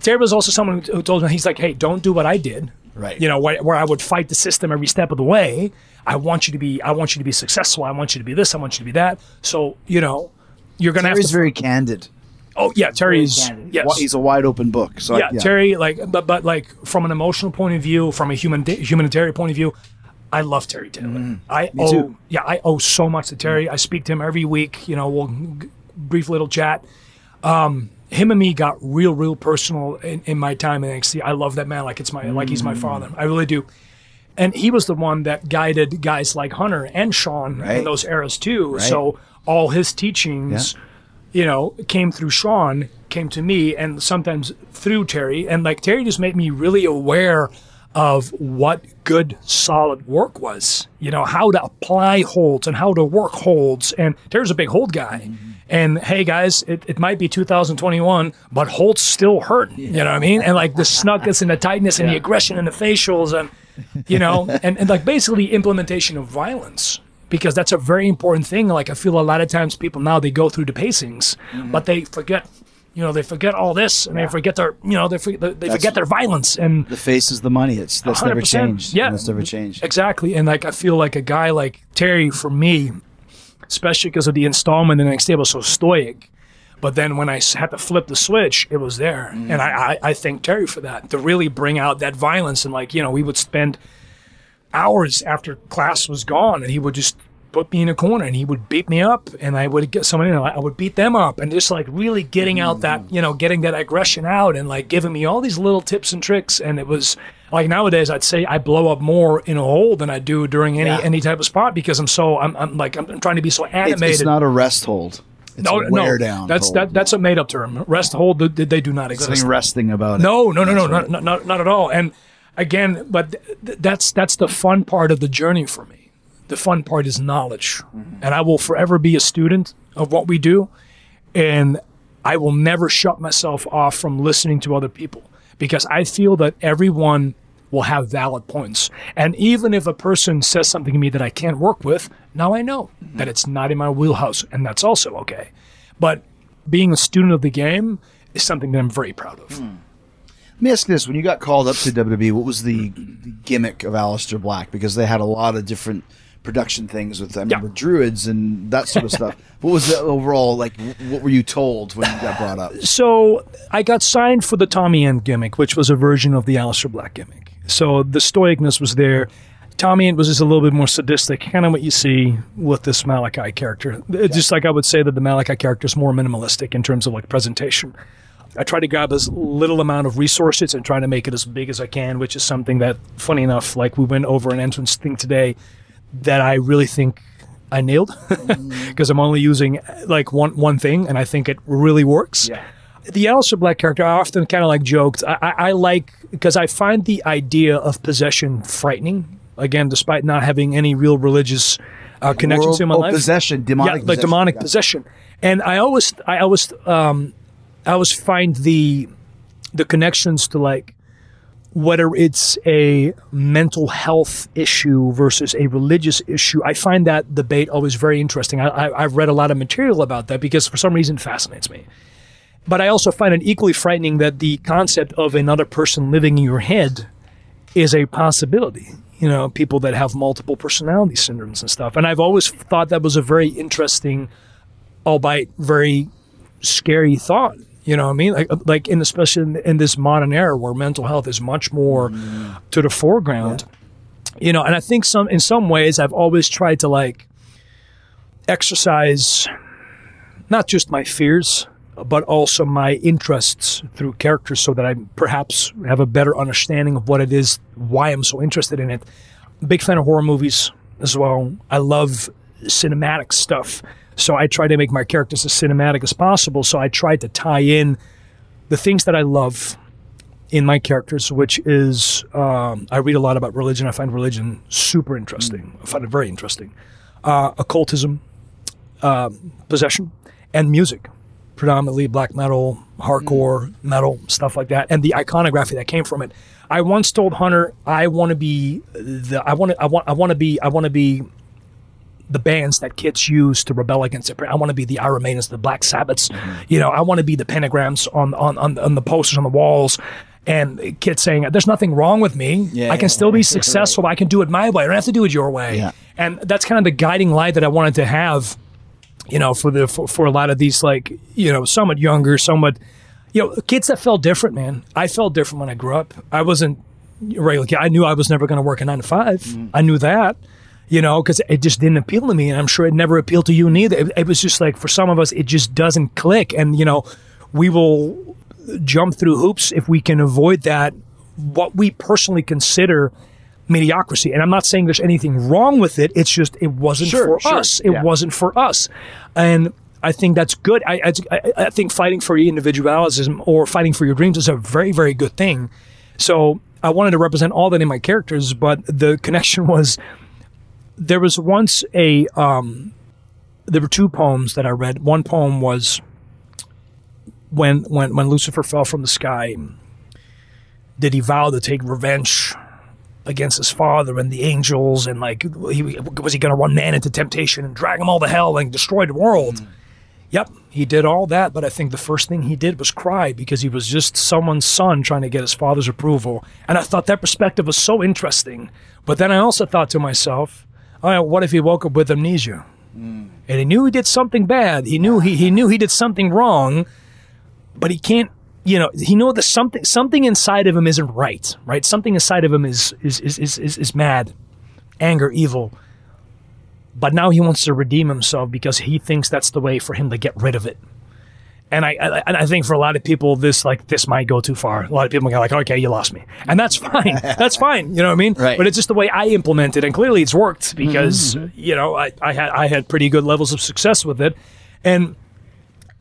Terry was also someone who told me, he's like, hey, don't do what I did. Right. You know, where, where I would fight the system every step of the way. I want you to be, I want you to be successful. I want you to be this. I want you to be that. So, you know, you're going to have Terry's to very candid. Oh yeah, Terry's candid. yes. He's a wide open book. So I- yeah, Terry, like, but but like from an emotional point of view, from a human humanitarian point of view, I love Terry Taylor. Mm-hmm. I owe, too. yeah, I owe so much to mm-hmm. Terry. I speak to him every week. You know, we'll g- brief little chat. Um, him and me got real, real personal in, in my time in NXT. I love that man like it's my like he's my mm. father. I really do. And he was the one that guided guys like Hunter and Shawn Right. in those eras too. So all his teachings Yeah. You know, came through Shawn, came to me, and sometimes through Terry. And like Terry just made me really aware of what good, solid work was. You know, how to apply holds and how to work holds. And Terry's a big hold guy. Mm-hmm. And hey, guys, it, it might be 2021, but holds still hurt. You know what I mean? And like the snugness and the tightness and the aggression and the facials and, you know, and, and like basically implementation of violence because that's a very important thing. Like I feel a lot of times people now they go through the pacings, mm-hmm. but they forget, you know, they forget all this and they forget their, you know, they forget, they forget their violence and The face is the money. It's that's never changed. Yeah. that's never changed. exactly. And like I feel like a guy like Terry for me, especially because of the installment in NXT was so stoic. But then when I had to flip the switch, it was there, and mm. I, I I thank Terry for that to really bring out that violence and like you know we would spend hours after class was gone, and he would just put me in a corner and he would beat me up, and I would get someone in, and I would beat them up, and just like really getting out that mm. you know getting that aggression out, and like giving me all these little tips and tricks, and it was like nowadays I'd say I blow up more in a hole than I do during any Yeah. any type of spot because I'm so I'm, I'm like I'm, trying to be so animated. it's not a rest hold. It's no, no, down. that's hold. that that's a made up term. Rest hold they, they do not exist. Something resting about it. No, no, no, no, not, not, not at all. And again, but th- th- that's that's the fun part of the journey for me. The fun part is knowledge, mm-hmm. and I will forever be a student of what we do, and I will never shut myself off from listening to other people because I feel that everyone will have valid points. And even if a person says something to me that I can't work with, now I know mm-hmm. that it's not in my wheelhouse, and that's also okay. But being a student of the game is something that I'm very proud of. Hmm. Let me ask this: When you got called up to WWE, what was the, the gimmick of Aleister Black? Because they had a lot of different production things with them, Yeah. remember druids and that sort of stuff. What was the overall like? What were you told when you got brought up? So I got signed for the Tommy End gimmick, which was a version of the Aleister Black gimmick. So the stoicness was there. Tommy End was just a little bit more sadistic, kind of what you see with this Malakai character. It's Just like I would say that the Malakai character is more minimalistic in terms of like presentation. I try to grab as little amount of resources and try to make it as big as I can, which is something that, funny enough, like we went over an entrance thing today, that I really think I nailed because I'm only using like one one thing, and I think it really works. Yeah. The Aleister Black character, I often kind of like joked. I, I, I like because I find the idea of possession frightening. Again, despite not having any real religious uh, connections World- in my oh, life, possession, demonic yeah, like possession. demonic Yeah. possession. And I always, I always, um, I always find the the connections to like whether it's a mental health issue versus a religious issue. I find that debate always very interesting. I, I've read a lot of material about that because for some reason it fascinates me. But I also find it equally frightening that the concept of another person living in your head is a possibility. You know, people that have multiple personality syndromes and stuff. And I've always thought that was a very interesting, albeit very scary thought. You know what I mean? Like, uh, like in especially in, in this modern era where mental health is much more mm. to the foreground. You know, and I think some in some ways I've always tried to like exercise not just my fears, but also my interests through characters so that I perhaps have a better understanding of what it is, why I'm so interested in it. Big fan of horror movies as well. I love cinematic stuff. So I try to make my characters as cinematic as possible. So I try to tie in the things that I love in my characters, which is um, I read a lot about religion. I find religion super interesting. I find it very interesting. Uh, occultism, um, possession, and music, predominantly black metal, hardcore metal, stuff like that, and the iconography that came from it. I once told Hunter, I want to be the I want to I want I want to be I want to be the bands that kids use to rebel against it. I want to be the Iron Maidens, the Black Sabbaths. Mm-hmm. You know, I want to be the pentagrams on on on, on the posters on the walls. And kids saying, "There's nothing wrong with me. Yeah, I can still be successful. I can do it my way. I don't have to do it your way." Yeah. And that's kind of the guiding light that I wanted to have you know, for the for, for a lot of these like you know, somewhat younger, somewhat you know, kids that felt different, man. I felt different when I grew up. I wasn't regular kid. I knew I was never going to work a nine to 5 mm-hmm. I knew that, you know, because it just didn't appeal to me, and I'm sure it never appealed to you neither. It, it was just like for some of us, it just doesn't click, and you know, we will jump through hoops if we can avoid that. What we personally consider mediocrity, and I'm not saying there's anything wrong with it. It's just it wasn't Sure, for sure, us. It yeah. wasn't for us, and. I think that's good. I, I, I think fighting for your individualism or fighting for your dreams is a very, very good thing. So I wanted to represent all that in my characters, but the connection was there was once a um, there were two poems that I read. One poem was when when when Lucifer fell from the sky. Did he vow to take revenge against his father and the angels and like he, was he going to run man into temptation and drag them all to hell and destroy the world? Yep, he did all that, but I think the first thing he did was cry because he was just someone's son trying to get his father's approval. And I thought that perspective was so interesting. But then I also thought to myself, yeah, what if he woke up with amnesia? Hmm. And he knew he did something bad. He knew he, he knew he did something wrong, but he can't you know, he know that something something inside of him isn't right, right? Something inside of him is is is is, is, is mad, anger, evil but now he wants to redeem himself because he thinks that's the way for him to get rid of it. And I, I, and I think for a lot of people, this like this might go too far. A lot of people are like, okay, you lost me, and that's fine. that's fine. You know what I mean? Right. But it's just the way I implement it, and clearly it's worked because you know I, I had I had pretty good levels of success with it, and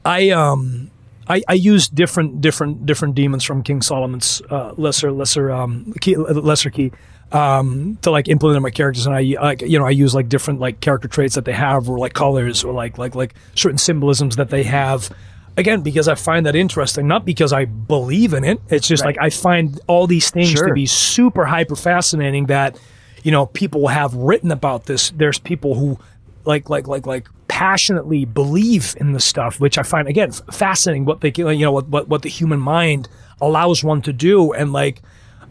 I um I, I use different different different demons from King Solomon's uh, lesser lesser um key, lesser key um to like implement my characters and I like you know I use like different like character traits that they have or like colors or like like like certain symbolisms that they have again because I find that interesting not because I believe in it it's just like I find all these things to be super hyper fascinating that you know people have written about this. There's people who like like like like passionately believe in the stuff which i find again fascinating what they you know what, what what the human mind allows one to do. And like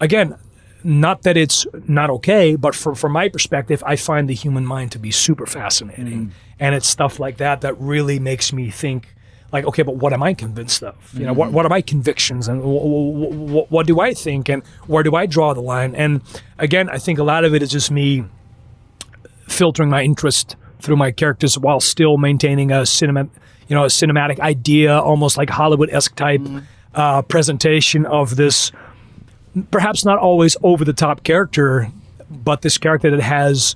again not that it's not okay but from from my perspective i find the human mind to be super fascinating. Mm. And it's stuff like that that really makes me think like okay but what am i convinced of? You know what, what are my convictions and w- w- w- what do i think and where do i draw the line? And again i think a lot of it is just me filtering my interest through my characters while still maintaining a cinema, you know, a cinematic idea, almost like Hollywood esque type uh, presentation of this, perhaps not always over the top character, but this character that has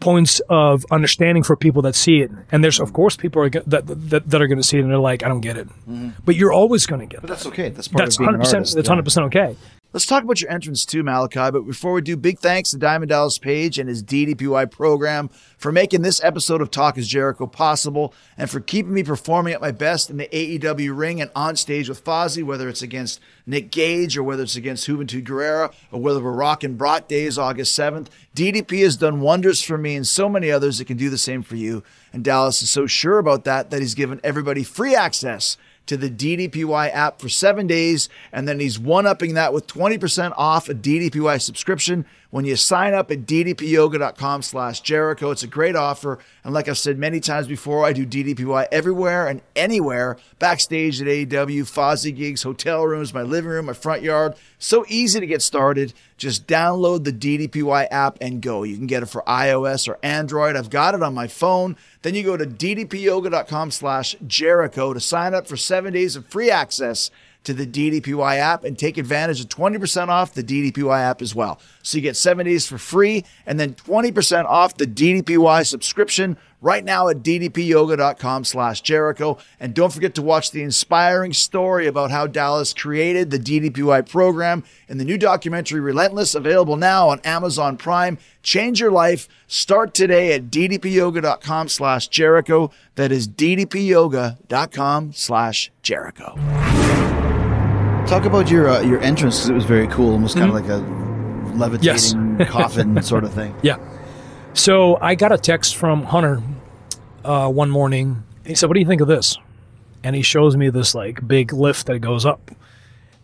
points of understanding for people that see it. And there's of course people are, go- that, that that are going to see it and they're like, I don't get it, mm-hmm. but you're always going to get it. That's okay. That's part That's of being hundred percent. That's yeah. hundred percent okay. Let's talk about your entrance too, Malakai. But before we do, big thanks to Diamond Dallas Page and his DDPY program for making this episode of Talk is Jericho possible and for keeping me performing at my best in the AEW ring and on stage with Fozzy, whether it's against Nick Gage or whether it's against Juventud Guerrera or whether we're rocking Brat Days August 7th. DDP has done wonders for me and so many others that can do the same for you. And Dallas is so sure about that that he's given everybody free access to the DDPY app for seven days. And then he's one upping that with 20% off a DDPY subscription when you sign up at ddpyoga.com slash Jericho. It's a great offer. And like I've said many times before, I do DDPY everywhere and anywhere backstage at AEW, Fozzy gigs, hotel rooms, my living room, my front yard. So easy to get started. Just download the DDPY app and go. You can get it for iOS or Android. I've got it on my phone. Then you go to ddpyoga.com slash Jericho to sign up for seven days of free access to the DDPY app and take advantage of 20% off the DDPY app as well. So you get seven days for free and then 20% off the DDPY subscription right now at ddpyoga.com slash Jericho. And don't forget to watch the inspiring story about how Dallas created the DDPY program in the new documentary Relentless, available now on Amazon Prime. Change your life. Start today at ddpyoga.com slash Jericho. That is ddpyoga.com slash Jericho. Talk about your uh, your entrance because it was very cool. Almost kind of like a Yes. levitating coffin sort of thing. Yeah. So I got a text from Hunter uh, one morning. He said, "What do you think of this?" And he shows me this like big lift that goes up.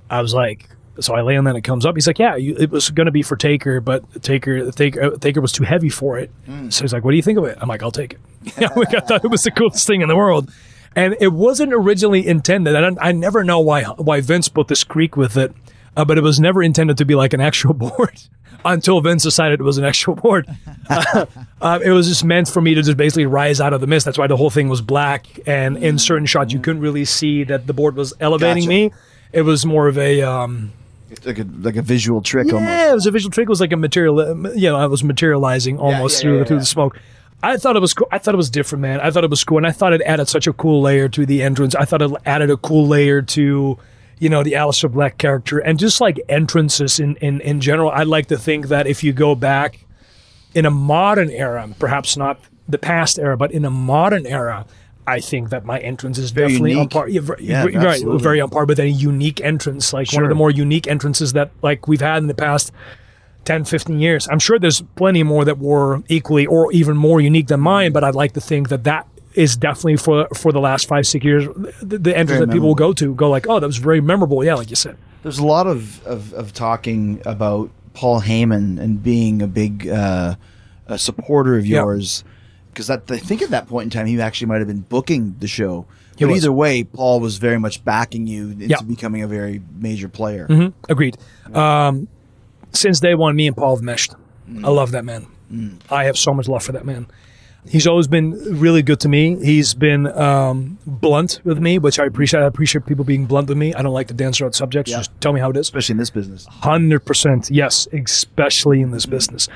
I was like, So I land, and it comes up. He's like, "Yeah, you, it was going to be for Taker, but Taker, Taker, Taker was too heavy for it." So he's like, "What do you think of it?" I'm like, "I'll take it." Yeah, like, I thought it was the coolest thing in the world, and it wasn't originally intended. I, I never know why why Vince put this creek with it, uh, but it was never intended to be like an actual board until Vince decided it was an actual board. Uh, uh, it was just meant for me to just basically rise out of the mist. That's why the whole thing was black, and in certain shots you couldn't really see that the board was elevating Gotcha. me. It was more of a um, like a like a visual trick almost. yeah, it was a visual trick. It was like a material, you know, I was materializing almost yeah, through yeah, through yeah. the smoke. I thought it was cool. I thought it was different, man. I thought it was cool, and I thought it added such a cool layer to the entrance. I thought it added a cool layer to, you know, the Aleister Black character, and just like entrances in in in general. I like to think that if you go back in a modern era, perhaps not the past era, but in a modern era. I think that my entrance is Very definitely on par. Yeah, ver- Yeah, right, absolutely. very on par with any unique entrance, like one of the more unique entrances that like we've had in the past 10, 15 years. I'm sure there's plenty more that were equally or even more unique than mine, but I'd like to think that that is definitely for for the last five, six years, the, the entrance that people will go to, go like, oh, that was very memorable. Yeah, like you said. There's a lot of, of, of talking about Paul Heyman and being a big uh, a supporter of yours. Because I think at that point in time, he actually might have been booking the show. He But was. either way, Paul was very much backing you into Yeah. becoming a very major player. Mhm. Agreed. Um, since day one, me and Paul have meshed. I love that man. I have so much love for that man. He's always been really good to me. He's been um, blunt with me, which I appreciate. I appreciate people being blunt with me. I don't like to dance around subjects. Yeah. Just tell me how it is. Especially in this business. Hundred percent, yes, especially in this business.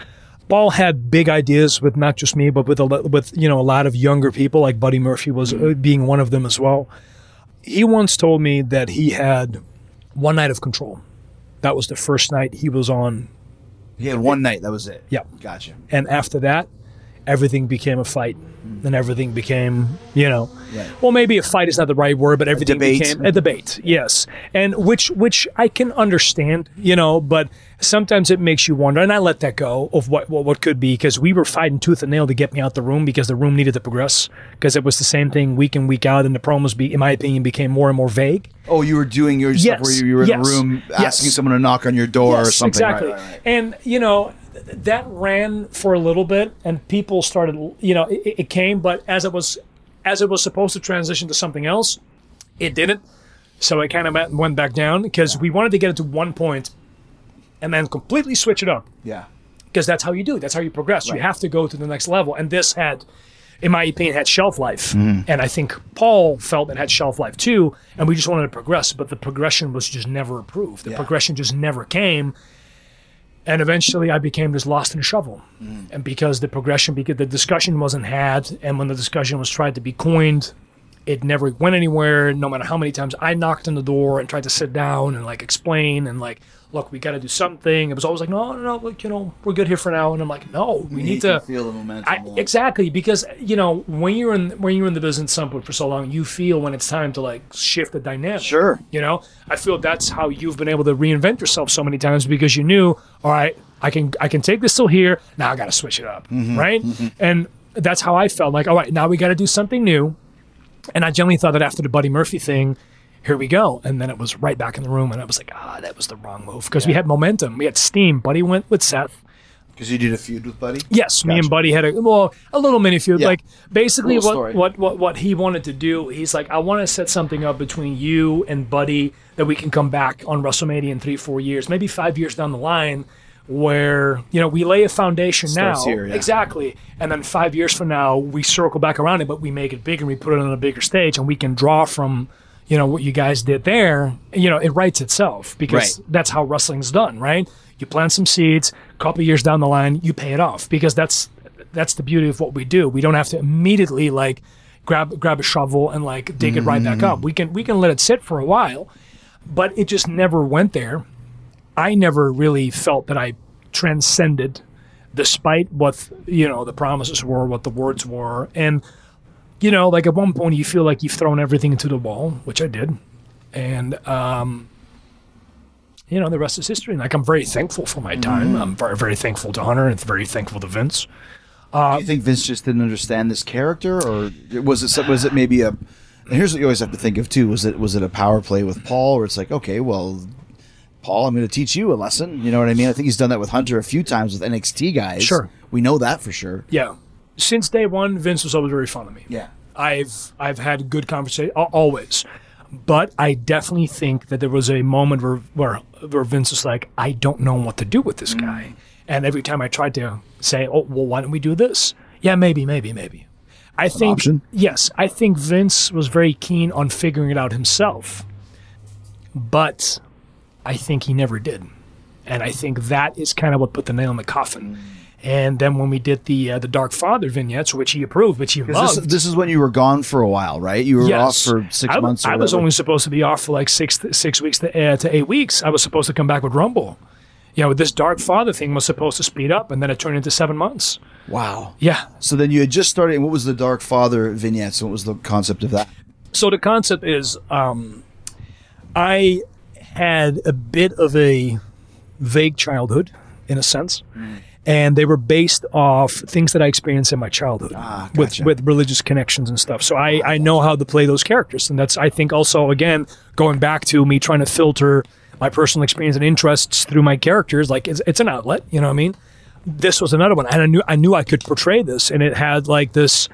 Paul had big ideas with not just me, but with a with you know a lot of younger people, like Buddy Murphy was uh, being one of them as well. He once told me that he had one night of control. That was the first night he was on, He had one night. That was it. Yeah. Gotcha. and after that, everything became a fight, hmm. and everything became you know, Right. well maybe a fight is not the right word, but everything debate. became a debate. Yes, and which which I can understand, you know, but sometimes it makes you wonder, and I let that go of what what, what could be because we were fighting tooth and nail to get me out the room because the room needed to progress because it was the same thing week in week out, and the promos, be, in my opinion, became more and more vague. Oh, you were doing your stuff Yes. where you, were in Yes. a room Yes. asking someone to knock on your door or something. Exactly. Right, right. And you know that ran for a little bit, and people started. You know, it, it came, but as it was, as it was supposed to transition to something else, it didn't. So it kind of went back down because we wanted to get it to one point, and then completely switch it up Yeah. because that's how you do. it. That's how you progress. You have to go to the next level, and this had. In my opinion, had shelf life, Mm-hmm. and I think Paul felt it had shelf life too. And we just wanted to progress, but the progression was just never approved. The Yeah. progression just never came. And eventually, I became just lost in a shovel. Mm. And because the progression, because the discussion wasn't had, and when the discussion was tried to be coined, it never went anywhere. No matter how many times I knocked on the door and tried to sit down and like explain and like, look, we got to do something. It was always like, no, no, no, like you know, we're good here for now. And I'm like, no, we need to. feel the momentum. I, exactly because you know when you're in when you're in the business somewhat for so long, you feel when it's time to like shift the dynamic. Sure. You know, I feel that's how you've been able to reinvent yourself so many times because you knew, all right, I can I can take this till here. Now I got to switch it up, mm-hmm. right? Mm-hmm. And that's how I felt. Like, all right, now we got to do something new. And I generally thought that after the Buddy Murphy thing, here we go. And then it was right back in the room, and I was like, ah, that was the wrong move because we had momentum, we had steam. Buddy went with Seth. Because you did a feud with Buddy? Yes, me and Buddy had a well, a little mini feud. Yeah. Like basically, Little what, what what what he wanted to do. He's like, I want to set something up between you and Buddy that we can come back on WrestleMania in three, four years, maybe five years down the line, where you know we lay a foundation Starts now, here, yeah. exactly, and then five years from now we circle back around it, but we make it bigger, and we put it on a bigger stage, and we can draw from. You know what you guys did there. You know it writes itself because Right. that's how wrestling's done, right? You plant some seeds, a couple years down the line, you pay it off because that's that's the beauty of what we do. We don't have to immediately like grab grab a shovel and like dig it right back up. Mm. We can we can let it sit for a while, but it just never went there. I never really felt that I transcended despite what you know the promises were, what the words were, and you know, like at one point you feel like you've thrown everything into the wall, which I did, and um, you know the rest is history. And Like I'm very thankful for my time. I'm very very thankful to Hunter and very thankful to Vince. Do you think Vince just didn't understand this character, or was it was it maybe a? And here's what you always have to think of too: was it was it a power play with Paul, where it's like, okay, well, Paul, I'm going to teach you a lesson. You know what I mean? I think he's done that with Hunter a few times with NXT guys. Sure. we know that for sure. Yeah. Since day one, Vince was always very fond of me. Yeah. I've I've had good conversation always, but I definitely think that there was a moment where where where Vince was like, I don't know what to do with this mm. guy, and every time I tried to say, oh well, why don't we do this? Yeah, maybe, maybe, maybe. I think option? yes, I think Vince was very keen on figuring it out himself, but I think he never did, and I think that is kind of what put the nail in the coffin. Mm. And then when we did the uh, the Dark Father vignettes, which he approved, which he loved, This, this is when you were gone for a while, right? You were Yes. off for six I, months. Or I was only supposed to be off for like six six weeks to, uh, to eight weeks. I was supposed to come back with Rumble. You know, this Dark Father thing was supposed to speed up, and then it turned into seven months. wow. Yeah. So then you had just started. What was the Dark Father vignettes? and What was the concept of that? So the concept is, um, I had a bit of a vague childhood, in a sense. And they were based off things that I experienced in my childhood Ah, with, with religious connections and stuff. So I, I know how to play those characters. And that's, I think, also, again, going back to me trying to filter my personal experience and interests through my characters, like it's, it's an outlet, you know what I mean? This was another one. And I knew, I knew I could portray this. And it had like this,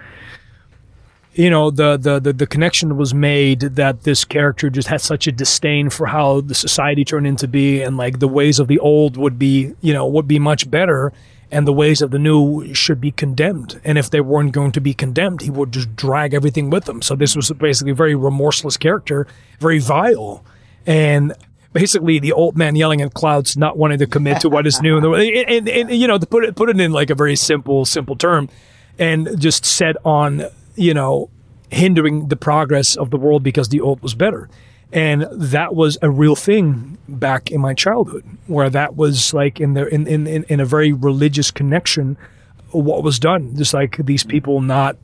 you know the, the the the connection was made that this character just had such a disdain for how the society turned into be and like the ways of the old would be you know would be much better and the ways of the new should be condemned. And if they weren't going to be condemned he would just drag everything with him. So this was basically a very remorseless character very vile. And basically the old man yelling at clouds not wanting to commit to what is new and, and, and, you know to put it put it in like a very simple simple term and just set on you know hindering the progress of the world because the old was better and that was a real thing back in my childhood where that was like in the in in, in, a very religious connection what was done just like these people not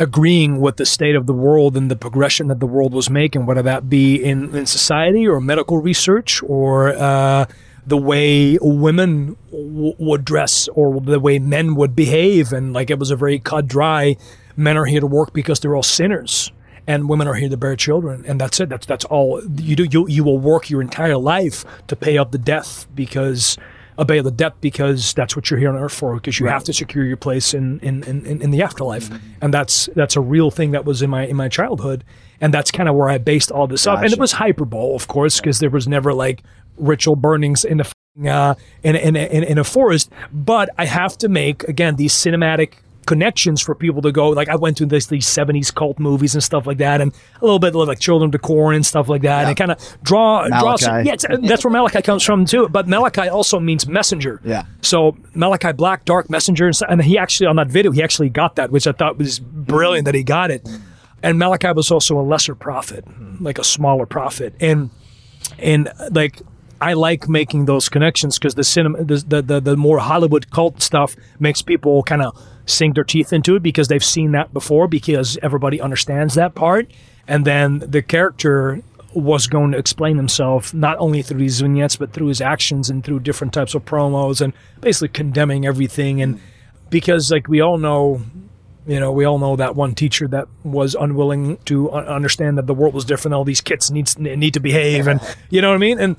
agreeing with the state of the world and the progression that the world was making, whether that be in, in society or medical research or uh, the way women w- would dress or the way men would behave. And like it was a very cut dry men are here to work because they're all sinners. And women are here to bear children, and that's it. That's that's all you do. You you will work your entire life to pay up the debt because obey the debt because that's what you're here on earth for because you have to secure your place in in, in, in- the afterlife and that's that's a real thing that was in my in my childhood and that's kind of where I based all this up and it was hyperbole of course because there was never like ritual burnings in the uh, in, in, in, in a forest but I have to make again these cinematic connections for people to go. Like I went to this these 70s cult movies and stuff like that and a little bit like Children of the Corn and stuff like that and kind of draw draw some, yeah uh, that's where Malakai comes from too but Malachi also means messenger. Yeah. so Malakai Black, Dark Messenger, and and he actually on that video he actually got that, which I thought was brilliant that he got it. And Malachi was also a lesser prophet, like a smaller prophet, and and like I like making those connections because the cinema, the, the the the more Hollywood cult stuff makes people kind of sink their teeth into it because they've seen that before because everybody understands that part, and then the character was going to explain himself not only through these vignettes but through his actions and through different types of promos and basically condemning everything. And because like we all know you know we all know that one teacher that was unwilling to understand that the world was different all these kids needs need to behave and you know what i mean? And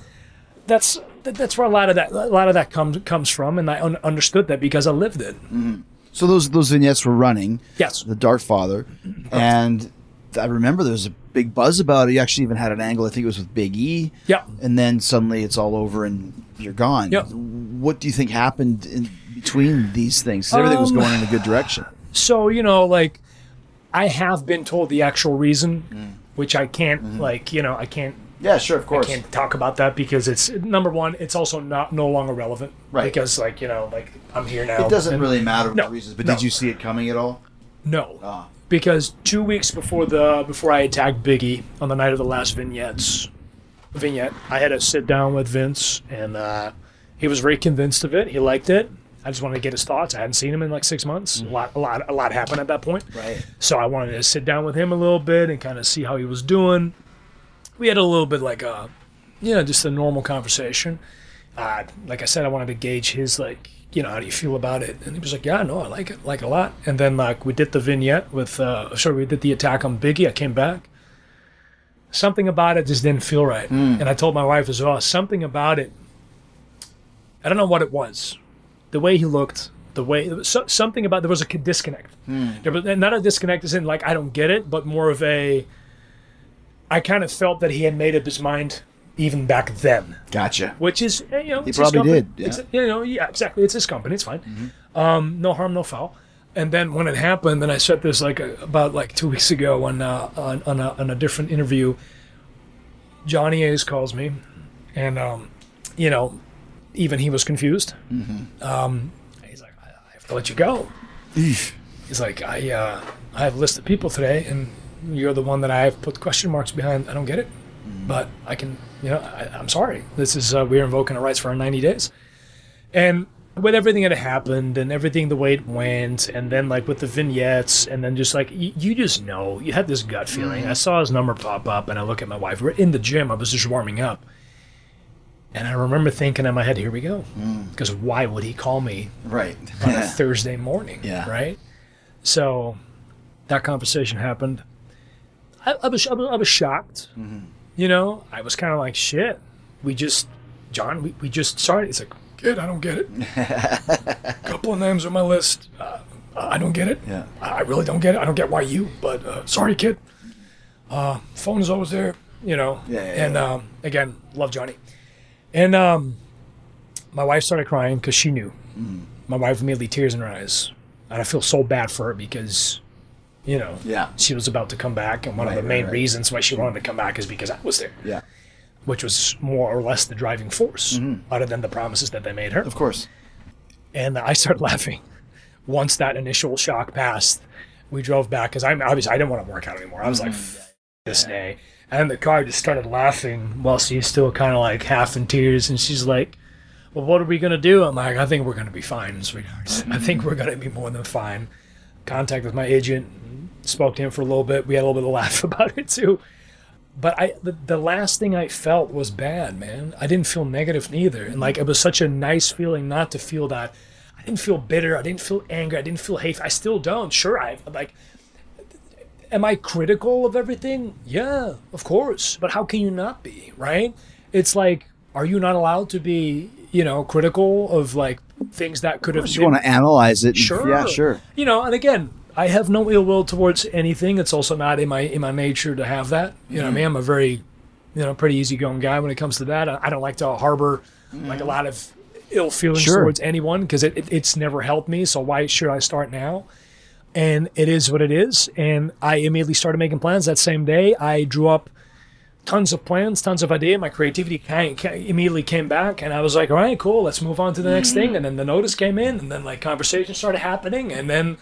that's that's where a lot of that a lot of that comes comes from. And i un- understood that because i lived it mm-hmm. So those those vignettes were running. Yes. The Dark Father, and I remember there was a big buzz about it. You actually even had an angle. I think it was with Big E. Yeah. And then suddenly it's all over and you're gone. Yeah. What do you think happened in between these things? 'Cause everything was Um, going in a good direction. so you know like i have been told the actual reason Mm. which i can't Mm-hmm. like you know i can't Yeah, sure, of course. I can't talk about that because it's number one it's also not no longer relevant Right. because like you know like i'm here now It doesn't and- really matter No, the reasons, but no. did you see it coming at all? no Ah. because two weeks before the before i attacked biggie on the night of the last vignettes vignette i had to sit down with vince and uh, he was very convinced of it he liked it i just wanted to get his thoughts i hadn't seen him in like six months a lot a lot a lot happened at that point Right. so I wanted to sit down with him a little bit and kind of see how he was doing. We had a little bit like a, you know, just a normal conversation. Uh, like I said, I wanted to gauge his like, you know, how do you feel about it? And he was like, yeah, no, I like it, like a lot. And then like we did the vignette with, uh, sorry, we did the attack on Biggie. I came back. something about it just didn't feel right. And I told my wife as well, something about it. I don't know what it was, the way he looked, the way so, something about there was a disconnect. There was not a disconnect as in like I don't get it, but more of a. I kind of felt that he had made up his mind even back then, Gotcha. which is eh, you know He it's his probably company. did, yeah. It's, you know, yeah, exactly. It's his company. It's fine. Um, no harm, no foul. And then when it happened, then I said this like uh, about like two weeks ago on uh, on on a, on a different interview. Johnny Ace calls me, and um, you know, even he was confused. Um, he's like, I, I have to let you go. Eesh. He's like, I uh, I have a list of people today, and you're the one that I have put question marks behind. I don't get it, mm-hmm. but I can, you know, I, I'm sorry. This is uh, we're invoking our rights for our 90 days, and with everything that happened and everything the way it went, and then like with the vignettes, and then just like you, you just know, you had this gut feeling. Mm-hmm. I saw his number pop up, and I look at my wife. We're in the gym. I was just warming up. And I remember thinking in my head, "Here we go," mm. because why would he call me Right. on a Thursday morning. Yeah. Right. So that conversation happened. I, I was I was, I was shocked. You know, I was kind of like, shit. We just, John, we, we just started. He's like, kid, I don't get it. A couple of names on my list. Uh, I don't get it. Yeah. I I really don't get it. I don't get why you, but uh, sorry, kid. Uh, phone is always there, you know. Yeah, yeah, and yeah. Um, again, love Johnny. And um, my wife started crying because she knew. Mm. My wife immediately tears in her eyes, and I feel so bad for her because, you know, Yeah. she was about to come back, and one Right, of the main right. reasons why she wanted to come back is because I was there, Yeah. which was more or less the driving force, other than the promises that they made her Mm-hmm. Of course. and I started laughing. Once that initial shock passed, we drove back because I'm obviously I didn't want to work out anymore. I was like, "F- this day, and the car just started laughing while she's still kind of like half in tears, and she's like, "Well, what are we gonna do?" I'm like, "I think we're gonna be fine, sweetheart. I think we're gonna be more than fine." Contact with my agent, spoke to him for a little bit. We had a little bit of laugh about it too. But I, the, the last thing I felt was bad, man. I didn't feel negative neither, and like it was such a nice feeling not to feel that. I didn't feel bitter. I didn't feel angry. I didn't feel hate. I still don't. Sure, I like. Am I critical of everything? Yeah, of course. But how can you not be, right? It's like, are you not allowed to be, you know, critical of like things that could have You want to analyze it. Sure. Yeah, sure. You know, and again, I have no ill will towards anything. It's also not in my in my nature to have that. You know, what I mean, I'm a very, you know, pretty easygoing guy when it comes to that. I, I don't like to harbor like a lot of ill feelings Sure. towards anyone because it, it, it's never helped me. So why should I start now? And it is what it is. And I immediately started making plans that same day. I drew up tons of plans, tons of ideas. My creativity kind immediately came back, and I was like, "All right, cool, let's move on to the next thing." And then the notice came in, and then like conversation started happening, and then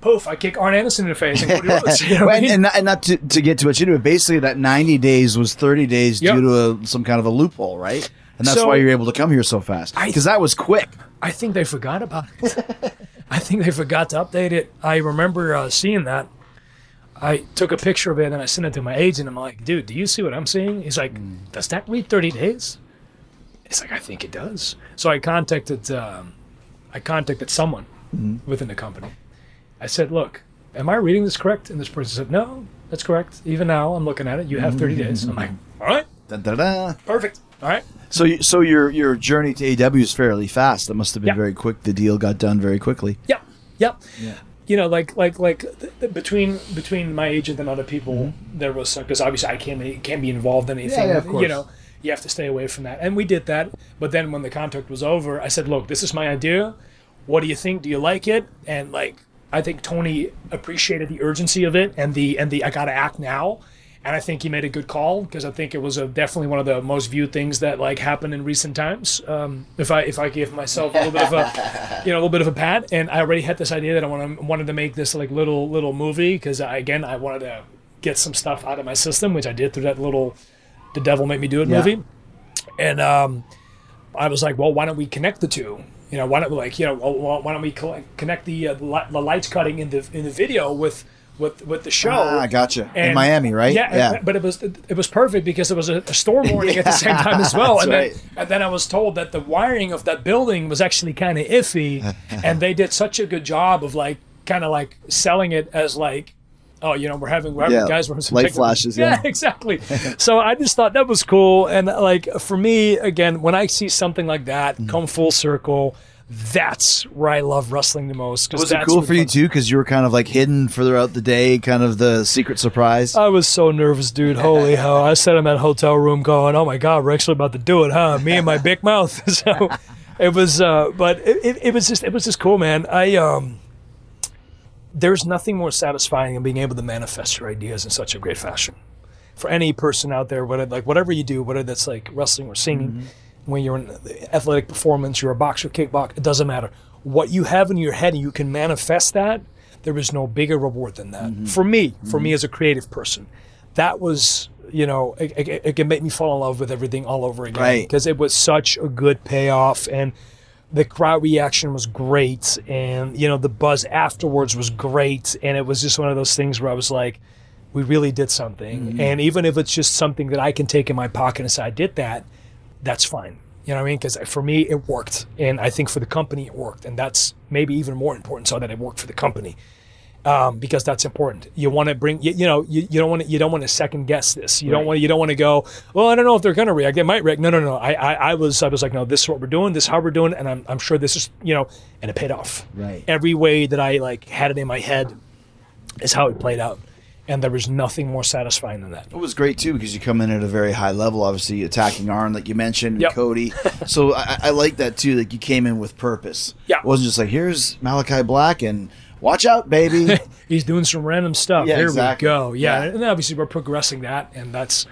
poof, I kick Arn Anderson in the face. And Cody Rhodes, you know what I and, mean? and not, and not to, to get too much into it, basically that 90 days was 30 days Yep. due to a, some kind of a loophole, right? And that's So- why you're able to come here so fast. Because that was quick. I think they forgot about it. I think they forgot to update it. I remember uh, seeing that. I took a picture of it and I sent it to my agent. I'm like, dude, do you see what I'm seeing? He's like, does that read 30 days? He's like, I think it does. So I contacted, um, I contacted someone within the company. I said, look, am I reading this correct? And this person said, no, that's correct. Even now, I'm looking at it. You have 30 days. I'm like, mm-hmm. all right, Dun, dun, dun. perfect. All right. So, you, so your your journey to AEW is fairly fast. That must have been Yeah. very quick. The deal got done very quickly. Yep. Yep. You know, like like like th- th- between between my agent and other people, mm-hmm. there was because obviously I can't be- can't be involved in anything. yeah, of You course. know, you have to stay away from that, and we did that. But then when the contract was over, I said, "Look, this is my idea. What do you think? Do you like it?" And like, I think Tony appreciated the urgency of it and the and the I gotta act now. And I think he made a good call because I think it was a, definitely one of the most viewed things that like happened in recent times. Um, if I if I give myself a little bit of a you know a little bit of a pat, and I already had this idea that I want to, wanted to make this like little little movie because again I wanted to get some stuff out of my system, which I did through that little "The Devil Made Me Do It" Yeah. movie, and um, I was like, well, why don't we connect the two? You know, why don't we like you know why don't we connect the uh, the lights cutting in the in the video with with with the show? Ah, gotcha. In Miami, right? Yeah, Yeah. but it was it was perfect because there was a, a storm warning at the same time as well, and right. then and then I was told that the wiring of that building was actually kind of iffy, and they did such a good job of like kind of like selling it as like oh, you know, we're having, we're having Yeah, guys, we're having some light flashes, yeah. exactly. so I just thought that was cool. And like for me, again, when I see something like that Mm-hmm. come full circle, that's where I love wrestling the most. Was it cool for you too? Because you were kind of like hidden throughout the day, kind of the secret surprise. I was so nervous, dude. Holy hell. I sat in that hotel room going, oh my God, we're actually about to do it, huh? Me and my big mouth. so it was, uh, but it, it, it was just, it was just cool, man. I, um, there's nothing more satisfying than being able to manifest your ideas in such a great fashion. For any person out there, whether like whatever you do, whether that's like wrestling or singing, mm-hmm. when you're in athletic performance, you're a boxer, kickbox, it doesn't matter. What you have in your head and you can manifest that, there is no bigger reward than that. Mm-hmm. For me, for me mm-hmm. as a creative person, that was, you know, it, it, it can make me fall in love with everything all over again. Right. Because it was such a good payoff and the crowd reaction was great and you know the buzz afterwards was great and it was just one of those things where i was like we really did something. Mm-hmm. And even if it's just something that i can take in my pocket and say i did that that's fine. You know what i mean? Because for me it worked and i think for the company it worked and that's maybe even more important so that it worked for the company um, because that's important. You want to bring, you, you know, you, you don't want to, you don't want to second guess this. You don't want, you don't want to go. Well, I don't know if they're going to react. They might react. No, no, no. I, I, I was, I was like, no, this is what we're doing. This is how we're doing, and I'm, I'm sure this is, you know, and it paid off. Right. Every way that I like had it in my head is how it played out, and there was nothing more satisfying than that. It was great too because you come in at a very high level, obviously attacking Arn, like you mentioned, Yep. Cody. so I, I like that too. Like you came in with purpose. Yeah. it wasn't just like here's Malakai Black and watch out, baby. He's doing some random stuff. Yeah, Here exactly. we go. Yeah. Yeah. and obviously we're progressing that, and that's,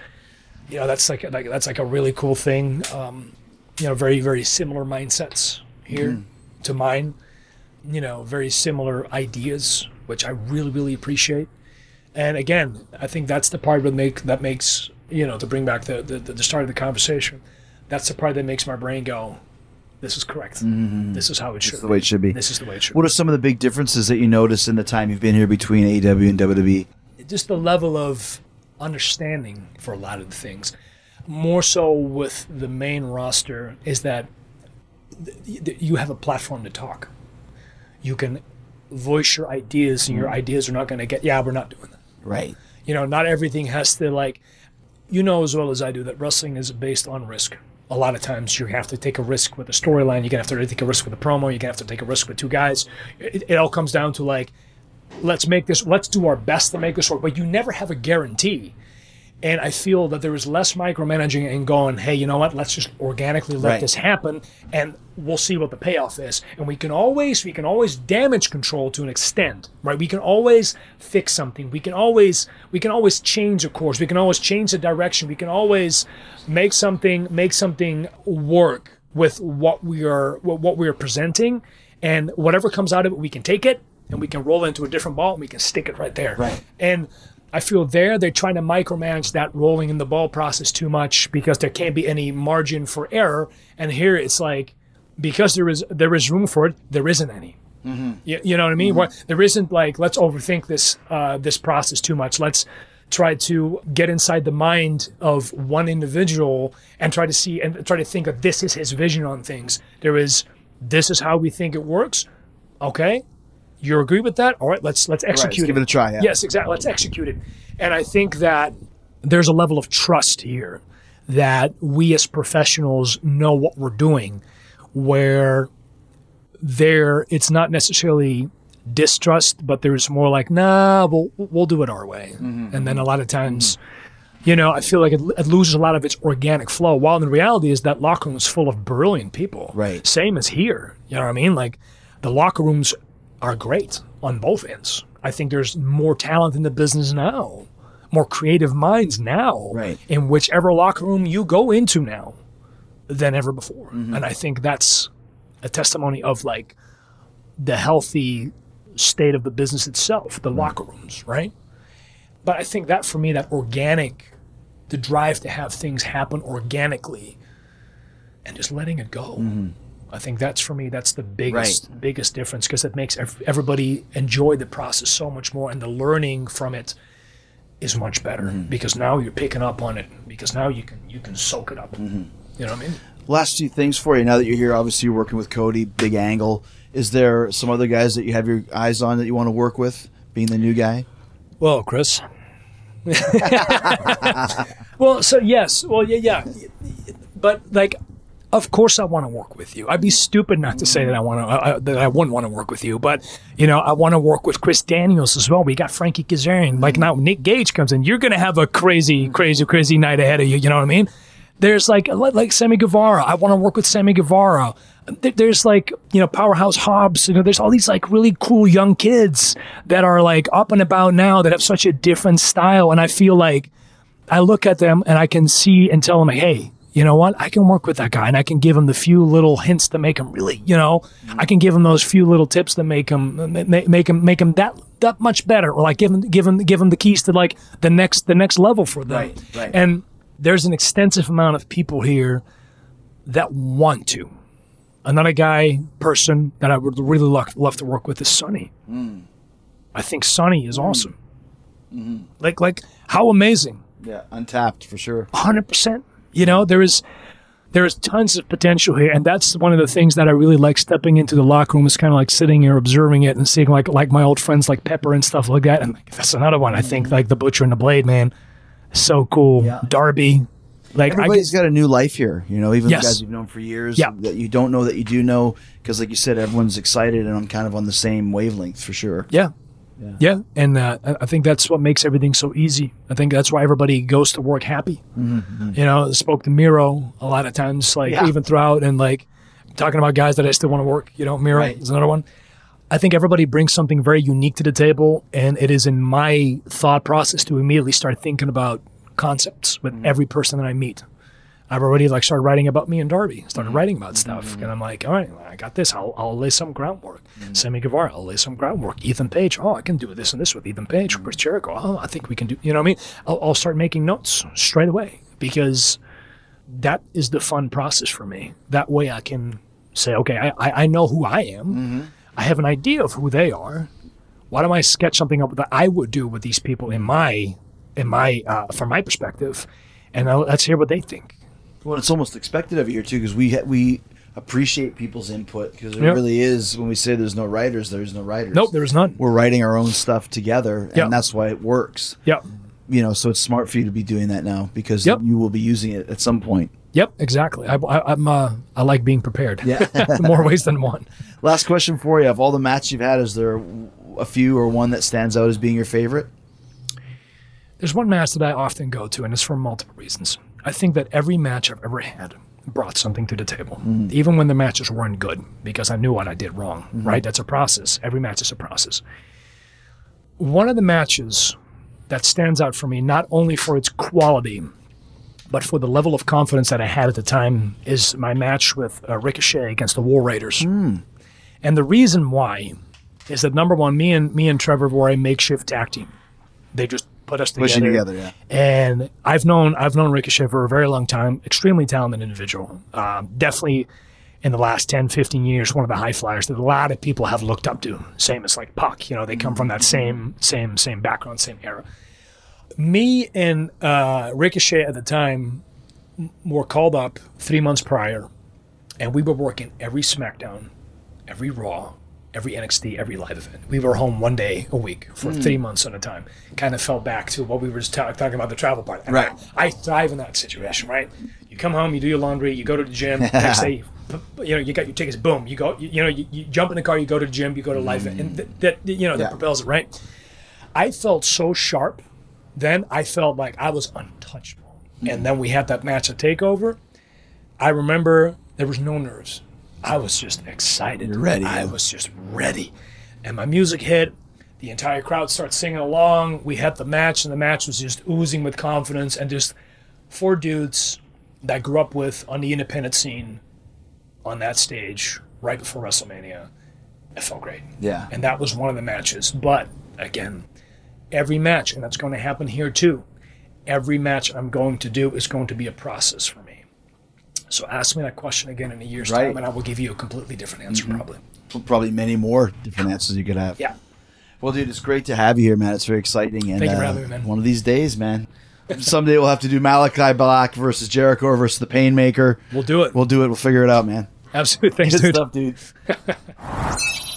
you know, that's like, like that's like a really cool thing. Um, you know, very very similar mindsets here Mm-hmm. to mine. You know, very similar ideas, which I really really appreciate. And again, I think that's the part that make that makes you know to bring back the the, the start of the conversation. That's the part that makes my brain go, "This is correct. Mm-hmm. This is how it should. That's the way it should be. This is the way it should." Be. What are some of the big differences that you notice in the time you've been here between AEW and WWE? just the level of understanding for a lot of the things. More so with the main roster is that th- th- you have a platform to talk. You can voice your ideas, and your mm-hmm. ideas are not going to get. Yeah, we're not doing that. Right. You know, not everything has to like. You know as well as I do that wrestling is based on risk. A lot of times you have to take a risk with a storyline. You're gonna have to take a risk with a promo. You're gonna have to take a risk with two guys. It, it all comes down to like, let's make this. Let's do our best to make this work. But you never have a guarantee. And I feel that there is less micromanaging and going, hey, you know what? Let's just organically let Right. this happen, and we'll see what the payoff is. And we can always, we can always damage control to an extent, right? We can always fix something. We can always, we can always change a course. We can always change the direction. We can always make something, make something work with what we are, what what we are presenting, and whatever comes out of it, we can take it and we can roll into a different ball and we can stick it right there. Right. And I feel there they're trying to micromanage that rolling in the ball process too much because there can't be any margin for error. And here it's like because there is there is room for it, there isn't any. You, you know what I mean? What there isn't like let's overthink this uh, this process too much. Let's try to get inside the mind of one individual and try to see and try to think that this is his vision on things. There is this is how we think it works. Okay, you agree with that? All right, let's let's Right, execute let's give it a try. Yeah. Yes, exactly. Let's execute it. And I think that there's a level of trust here that we as professionals know what we're doing, where there it's not necessarily distrust, but there's more like, nah, we'll we'll do it our way. Mm-hmm, mm-hmm. And then a lot of times, you know, I feel like it, it loses a lot of its organic flow. While the reality is that locker room is full of brilliant people. Right. Same as here. You know what I mean? Like the locker rooms are great on both ends. I think there's more talent in the business now, more creative minds now, Right. in whichever locker room you go into now than ever before. Mm-hmm. And I think that's a testimony of like the healthy state of the business itself, the locker rooms, right? But I think that for me, that organic, the drive to have things happen organically and just letting it go. I think that's for me, that's the biggest, biggest difference because it makes ev- everybody enjoy the process so much more and the learning from it is much better mm-hmm. because now you're picking up on it because now you can you can soak it up. Mm-hmm. You know what I mean? Last two things for you. Now that you're here, obviously you're working with Cody, Big Angle. Is there some other guys that you have your eyes on that you want to work with, being the new guy? Well, Chris. well, so yes, well, yeah, yeah, but like, of course, I want to work with you. I'd be stupid not to say that I want to, uh, that I wouldn't want to work with you. But you know, I want to work with Chris Daniels as well. We got Frankie Kazarian. Like now, Nick Gage comes in. You're going to have a crazy, crazy, crazy night ahead of you. You know what I mean? There's like like Sammy Guevara. I want to work with Sammy Guevara. There's like you know Powerhouse Hobbs. You know, there's all these like really cool young kids that are like up and about now that have such a different style, and I feel like I look at them and I can see and tell them, hey, you know what? I can work with that guy and I can give him the few little hints to make him really, you know, I can give him those few little tips that make him make, make him make him that that much better, or like give him give him give him the keys to like the next the next level for them. Right, right. And there's an extensive amount of people here that want to. Another guy, person that I would really love, love to work with is Sonny. Hmm. I think Sonny is hmm. awesome. Mm-hmm. Like, like how amazing! Yeah, untapped for sure. Hundred percent. You know, there is there is tons of potential here, and that's one of the things that I really like. Stepping into the locker room is kind of like sitting here observing it and seeing like like my old friends like Pepper and stuff like that. And like, that's another one. I think like the Butcher and the Blade, man, so cool. Yeah. Darby, like I Everybody's got a new life here, you know. Even Yes. the guys you've known for years, Yeah. that you don't know that you do know, because like you said, everyone's excited and I'm kind of on the same wavelength for sure. Yeah. Yeah. And uh, I think that's what makes everything so easy. I think that's why everybody goes to work happy. You know, I spoke to Miro a lot of times, like Yeah. even throughout, and like talking about guys that I still want to work. You know, Miro Right. is another one. I think everybody brings something very unique to the table, and it is in my thought process to immediately start thinking about concepts with every person that I meet. I've already like started writing about me and Darby, started mm-hmm. writing about stuff, mm-hmm. and I'm like, all right, I got this. I'll, I'll lay some groundwork. Mm-hmm. Sammy Guevara, I'll lay some groundwork. Ethan Page, oh, I can do this and this with Ethan Page. Chris Jericho, oh, I think we can do. You know what I mean? I'll, I'll start making notes straight away because that is the fun process for me. That way, I can say, okay, I, I, I know who I am. I have an idea of who they are. Why don't I sketch something up that I would do with these people in my in my uh, from my perspective, and I'll, let's hear what they think. Well, it's almost expected of you here too, because we ha- we appreciate people's input because it Yep. really is when we say there's no writers, there's no writers. Nope, there is none. We're writing our own stuff together, and Yep. that's why it works. Yep. You know, so it's smart for you to be doing that now because Yep. you will be using it at some point. Yep, exactly. I, I, I'm uh, I like being prepared. Yeah. more ways than one. Last question for you: Of all the matches you've had, is there a few or one that stands out as being your favorite? There's one match that I often go to, and it's for multiple reasons. I think that every match I've ever had brought something to the table, mm. even when the matches weren't good, because I knew what I did wrong. Mm-hmm. Right? That's a process. Every match is a process. One of the matches that stands out for me, not only for its quality, but for the level of confidence that I had at the time, is my match with uh, Ricochet against the War Raiders. Mm. And the reason why is that number one, me and me and Trevor were a makeshift tag team. They just put us together. Together, yeah. And I've known I've known Ricochet for a very long time. Extremely talented individual. Um, definitely in the last 10, 15 years, one of the high flyers that a lot of people have looked up to. Same as like PAC. You know, they come from that same same same background, same era. Me and uh, Ricochet at the time were called up three months prior, and we were working every SmackDown, every Raw, every NXT, every live event. We were home one day a week for hmm. three months at a time. Kind of fell back to what we were just ta- talking about the travel part. And Right. I, I thrive in that situation, right? You come home, you do your laundry, you go to the gym. next day, you, know, you got your tickets. Boom, you go. You, you know, you, you jump in the car, you go to the gym, you go to live hmm. event, and th- that you know that Yeah. propels it, right? I felt so sharp. Then I felt like I was untouchable. Hmm. And then we had that match at Takeover. I remember there was no nerves. I was just excited. You're ready, I yeah. was just ready. And my music hit. The entire crowd starts singing along. We had the match, and the match was just oozing with confidence and just four dudes that I grew up with on the independent scene on that stage right before WrestleMania. It felt great. Yeah. And that was one of the matches. But again, every match, and that's going to happen here too, every match I'm going to do is going to be a process. So ask me that question again in a year's Right. time, and I will give you a completely different answer, probably. Probably many more different answers you could have. Yeah. Well, dude, it's great to have you here, man. It's very exciting. And Thank you for uh, having me, man. One of these days, man. Someday we'll have to do Malakai Black versus Jericho versus the Painmaker. We'll do it. We'll do it. We'll figure it out, man. Absolutely. Thanks, Good dude. stuff, dude.